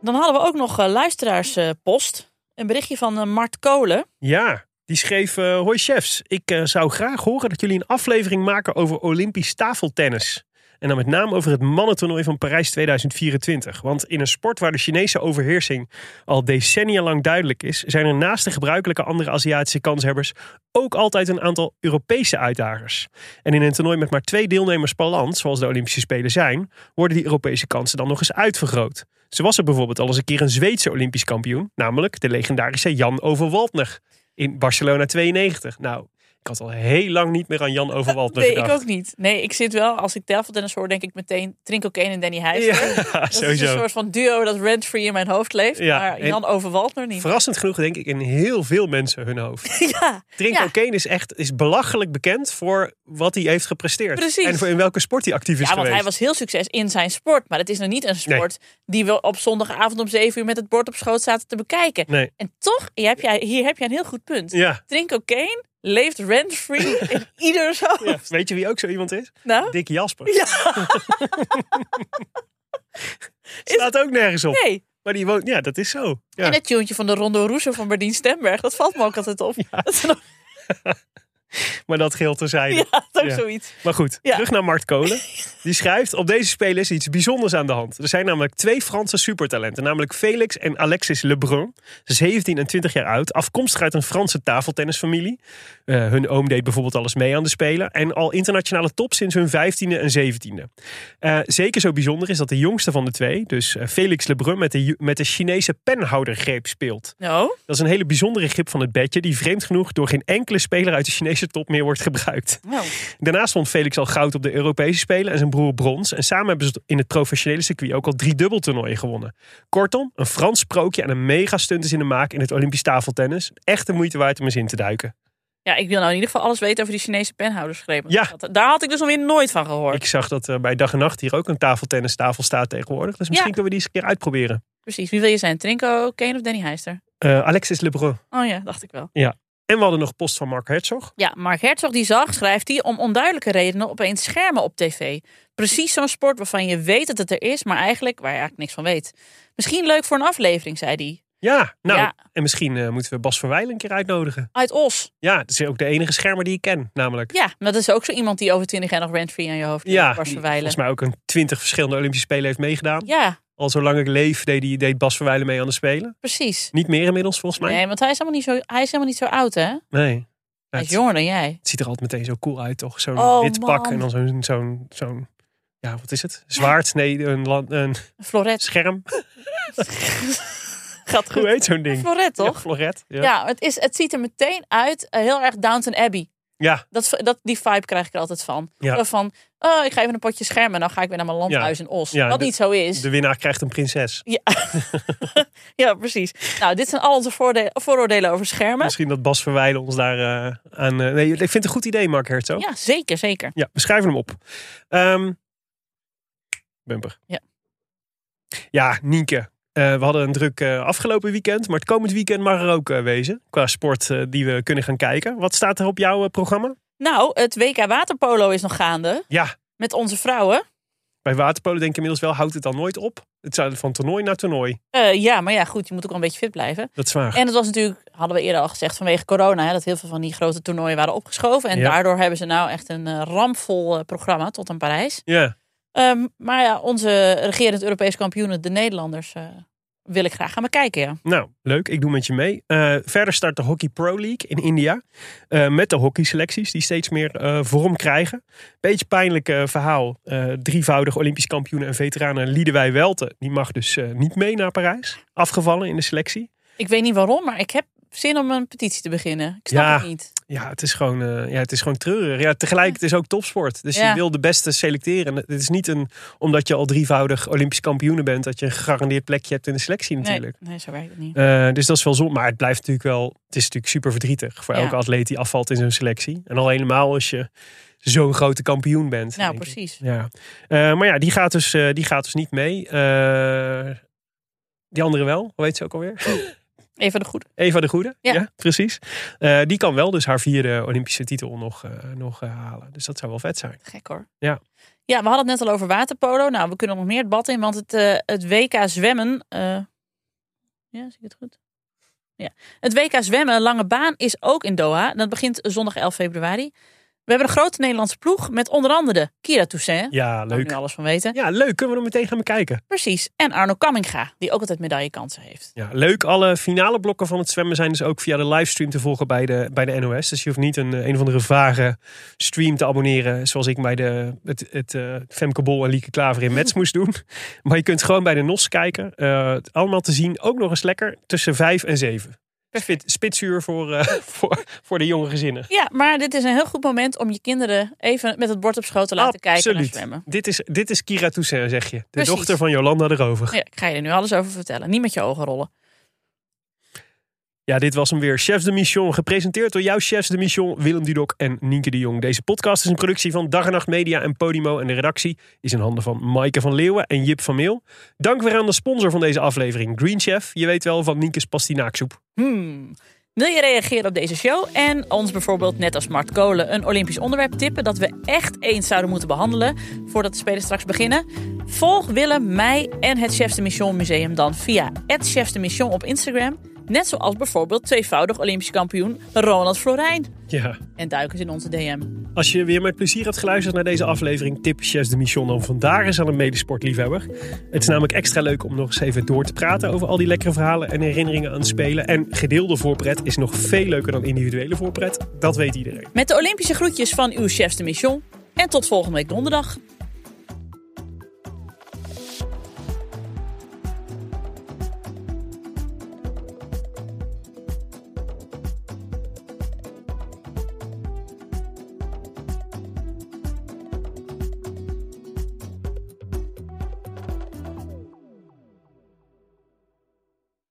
Dan hadden we ook nog eh, luisteraarspost. een berichtje van Mart Kolen. Ja, die schreef: Hoi chefs, ik zou graag horen dat jullie een aflevering maken over Olympisch tafeltennis. En dan met name over het mannentoernooi van Parijs 2024. Want in een sport waar de Chinese overheersing al decennia lang duidelijk is, zijn er naast de gebruikelijke andere Aziatische kanshebbers ook altijd een aantal Europese uitdagers. En in een toernooi met maar twee deelnemers per land, zoals de Olympische Spelen zijn, worden die Europese kansen dan nog eens uitvergroot. Zo was er bijvoorbeeld al eens een keer een Zweedse Olympisch kampioen, namelijk de legendarische Jan Overwaldner in Barcelona 92. Nou, ik had al heel lang niet meer aan Jan Overwaldner Nee, gedacht. ik ook niet. Nee, ik zit wel, als ik tafeltennis hoor, denk ik meteen Trinko Kane en Danny Heijsen. Ja, dat is sowieso. een soort van duo dat rent-free in mijn hoofd leeft. Ja, maar Jan Overwaldner niet. Verrassend genoeg denk ik in heel veel mensen hun hoofd. ja, Trinko ja. Kane is echt is belachelijk bekend voor wat hij heeft gepresteerd. Precies. En voor in welke sport hij actief is Ja, want geweest. hij was heel succes in zijn sport. Maar het is nog niet een sport die we op zondagavond om 7 uur met het bord op schoot zaten te bekijken. Nee. En toch, hier heb, jij, hier heb jij een heel goed punt. Ja. Trinko Kane leeft rent-free in ieder zo. Ja, weet je wie ook zo iemand is? Nou? Dick Jasper. Staat ook nergens op. Nee. Maar die woont, ja, dat is zo. Ja. En het tuentje van de Rondo Rousseau van Berdien Stemberg, dat valt me ook altijd op. Dat nog, Maar dat geldt terzijde. ja, dat is ook Ja. zoiets. Maar goed, Ja. terug naar Mart Kolen. Die schrijft, op deze spelen is iets bijzonders aan de hand. Er zijn namelijk twee Franse supertalenten. Namelijk Felix en Alexis Lebrun. 17 en 20 jaar oud. Afkomstig uit een Franse tafeltennisfamilie. Eh, hun oom deed bijvoorbeeld alles mee aan de Spelen. En al internationale top sinds hun 15e en 17e. Eh, zeker zo bijzonder is dat de jongste van de twee, dus eh, Felix Lebrun, met de, met de Chinese penhoudergreep speelt. Nou, Dat is een hele bijzondere grip van het bedje, die vreemd genoeg door geen enkele speler uit de Chinese top meer wordt gebruikt. nou. Daarnaast won Felix al goud op de Europese Spelen en zijn broer brons. En samen hebben ze in het professionele circuit ook al drie dubbeltoernooien gewonnen. Kortom, een Frans sprookje en een mega stunt is in de maak in het Olympisch tafeltennis. Echt de moeite waard om eens in te duiken. Ja, ik wil nou in ieder geval alles weten over die Chinese penhoudersgrepen. Ja. Daar had ik dus alweer nooit van gehoord. Ik zag dat er bij Dag en Nacht hier ook een tafeltennistafel staat tegenwoordig. Dus misschien Ja. kunnen we die eens een keer uitproberen. Precies. Wie wil je zijn? Trinko, Kane of Danny Heister? Eh, Alexis Lebrun. Oh ja, dacht ik wel. Ja. En we hadden nog post van Mark Herzog. Ja, Mark Herzog die zag, schrijft hij, om onduidelijke redenen opeens schermen op tv. Precies zo'n sport waarvan je weet dat het er is, maar eigenlijk waar je eigenlijk niks van weet. Misschien leuk voor een aflevering, zei hij. Ja, nou, Ja. en misschien eh, moeten we Bas Verwijlen een keer uitnodigen. Uit Os. Ja, dat is ook de enige schermer die ik ken, namelijk. Ja, maar dat is ook zo iemand die over 20 jaar nog rent-free aan je hoofd. Ja, Bas Verwijlen. volgens mij ook een twintig verschillende Olympische Spelen heeft meegedaan. Ja, Al zolang ik leef deed, die, deed Bas Verwijlen mee aan de Spelen. precies. Niet meer inmiddels, volgens mij. Nee, want hij is helemaal niet zo, hij is helemaal niet zo oud, hè? Nee. Hij is jonger dan jij. het ziet er altijd meteen zo cool uit, toch? Zo'n Oh, wit pak en dan zo'n, zo'n, zo'n, ja, wat is het? Zwaard? Nee, een, lan- een Floret. scherm. Gaat Hoe goed. heet zo'n ding? Floret, toch? Ja, floret. Ja. Ja, het, is, het ziet er meteen uit eh, heel erg Downton Abbey. Ja. Dat, dat, die vibe krijg ik er altijd van. Ja. Van, oh, ik ga even een potje schermen en dan ga ik weer naar mijn landhuis Ja. in Os. Ja, Wat de- niet zo is. De winnaar krijgt een prinses. Ja. ja, precies. Nou, dit zijn al onze vooroordelen over schermen. Misschien dat Bas Verwijlen ons daar eh, aan... eh, nee, ik vind het een goed idee, Mark Herzog. Ja, zeker, zeker. Ja, we schrijven hem op. Ehm, bumper. Ja. Ja, Nienke. Eh, we hadden een druk eh, afgelopen weekend. Maar het komend weekend mag er ook eh, wezen. Qua sport die we kunnen gaan kijken. Wat staat er op jouw programma? Nou, het WK waterpolo is nog gaande. Ja, Met onze vrouwen. bij waterpolo denk ik inmiddels wel, houdt het dan nooit op. Het zou van toernooi naar toernooi. Ja, maar ja, goed, je moet ook wel een beetje fit blijven. Dat is waar. En het was natuurlijk, hadden we eerder al gezegd, vanwege corona, hè, dat heel veel van die grote toernooien waren opgeschoven. En Ja. daardoor hebben ze nou echt een rampvol programma tot aan Parijs. Ja, Ehm, maar ja, onze regerend Europees kampioenen, de Nederlanders, eh, wil ik graag gaan bekijken. Ja. nou, leuk. Ik doe met je mee. Eh, verder start de Hockey Pro League in India. Eh, met de hockeyselecties die steeds meer eh, vorm krijgen. Beetje pijnlijk verhaal. Drievoudig Olympisch kampioen en veteranen Liedewij Welte. Die mag dus niet mee naar Parijs. Afgevallen in de selectie. Ik weet niet waarom, maar ik heb zin om een petitie te beginnen. Ik snap Ja. het niet. Ja, het is gewoon, eh, ja, het is gewoon treurig. Ja, tegelijk, het is ook topsport. Dus Ja. je wil de beste selecteren. Het is niet een, omdat je al drievoudig Olympisch kampioen bent, dat je een gegarandeerd plekje hebt in de selectie natuurlijk. Nee, nee, zo werkt het niet. Eh, dus dat is wel zonde. Maar het blijft natuurlijk wel, het is natuurlijk super verdrietig voor Ja. elke atleet die afvalt in zo'n selectie. En al helemaal als je zo'n grote kampioen bent. nou, precies. Ja. Eh, maar ja, die gaat dus, die gaat dus niet mee. Die andere wel, hoe heet ze ook alweer? Even de goede. Eva de Goede, ja, Ja. precies. Eh, die kan wel dus haar vierde Olympische titel nog, eh, nog eh, halen. Dus dat zou wel vet zijn. Gek hoor. Ja. Ja, we hadden het net al over waterpolo. Nou, we kunnen nog meer het bad in, want het, het WK zwemmen. ja, zie ik het goed? Ja. Het WK zwemmen, lange baan, is ook in Doha. Dat begint zondag 11 februari. We hebben een grote Nederlandse ploeg met onder andere Kira Toussaint. Ja, leuk. Daar nu alles van weten. Ja, leuk. Kunnen we er meteen gaan bekijken. Precies. En Arno Kamminga, die ook altijd medaillekansen heeft. Ja, leuk. Alle finale blokken van het zwemmen zijn dus ook via de livestream te volgen bij de, bij de NOS. Dus je hoeft niet een, eh, een of andere vage stream te abonneren. Zoals ik bij de, het, het eh, Femke Bol en Lieke Klaver in Mets moest doen. Maar je kunt gewoon bij de NOS kijken. Eh, allemaal te zien. Ook nog eens lekker tussen vijf en zeven. Perfect. Spitsuur voor, eh, voor, voor de jonge gezinnen. Ja, maar dit is een heel goed moment om je kinderen even met het bord op schoot te laten Absoluut. kijken naar zwemmen. Dit is, dit is Kira Toussaint, zeg je. De dochter van Jolanda de Ja, ik ga je er nu alles over vertellen. Niet met je ogen rollen. Ja, dit was hem weer. Chefs de Mission, gepresenteerd door jouw chefs de Mission, Willem Dudok en Nienke de Jong. Deze podcast is een productie van Dag en Nacht Media en Podimo. En de redactie is in handen van Maaike van Leeuwen en Jip van Meel. Dank weer aan de sponsor van deze aflevering, Green Chef. Je weet wel van Nienke's pastinaaksoep. Hmm. Wil je reageren op deze show en ons bijvoorbeeld net als Mart Kolen een Olympisch onderwerp tippen dat we echt eens zouden moeten behandelen voordat de Spelen straks beginnen? Volg Willem, mij en het Chefs de Mission Museum dan via het Chefs de Mission op Instagram. Net zoals bijvoorbeeld tweevoudig Olympisch kampioen Ronald Florijn. Ja. En duik eens in onze DM. Als je weer met plezier hebt geluisterd naar deze aflevering, tip Chefs de Mission dan vandaag eens aan een medesportliefhebber. Het is namelijk extra leuk om nog eens even door te praten over al die lekkere verhalen en herinneringen aan het spelen. En gedeelde voorpret is nog veel leuker dan individuele voorpret. Dat weet iedereen. Met de Olympische groetjes van uw Chefs de Mission. En tot volgende week donderdag.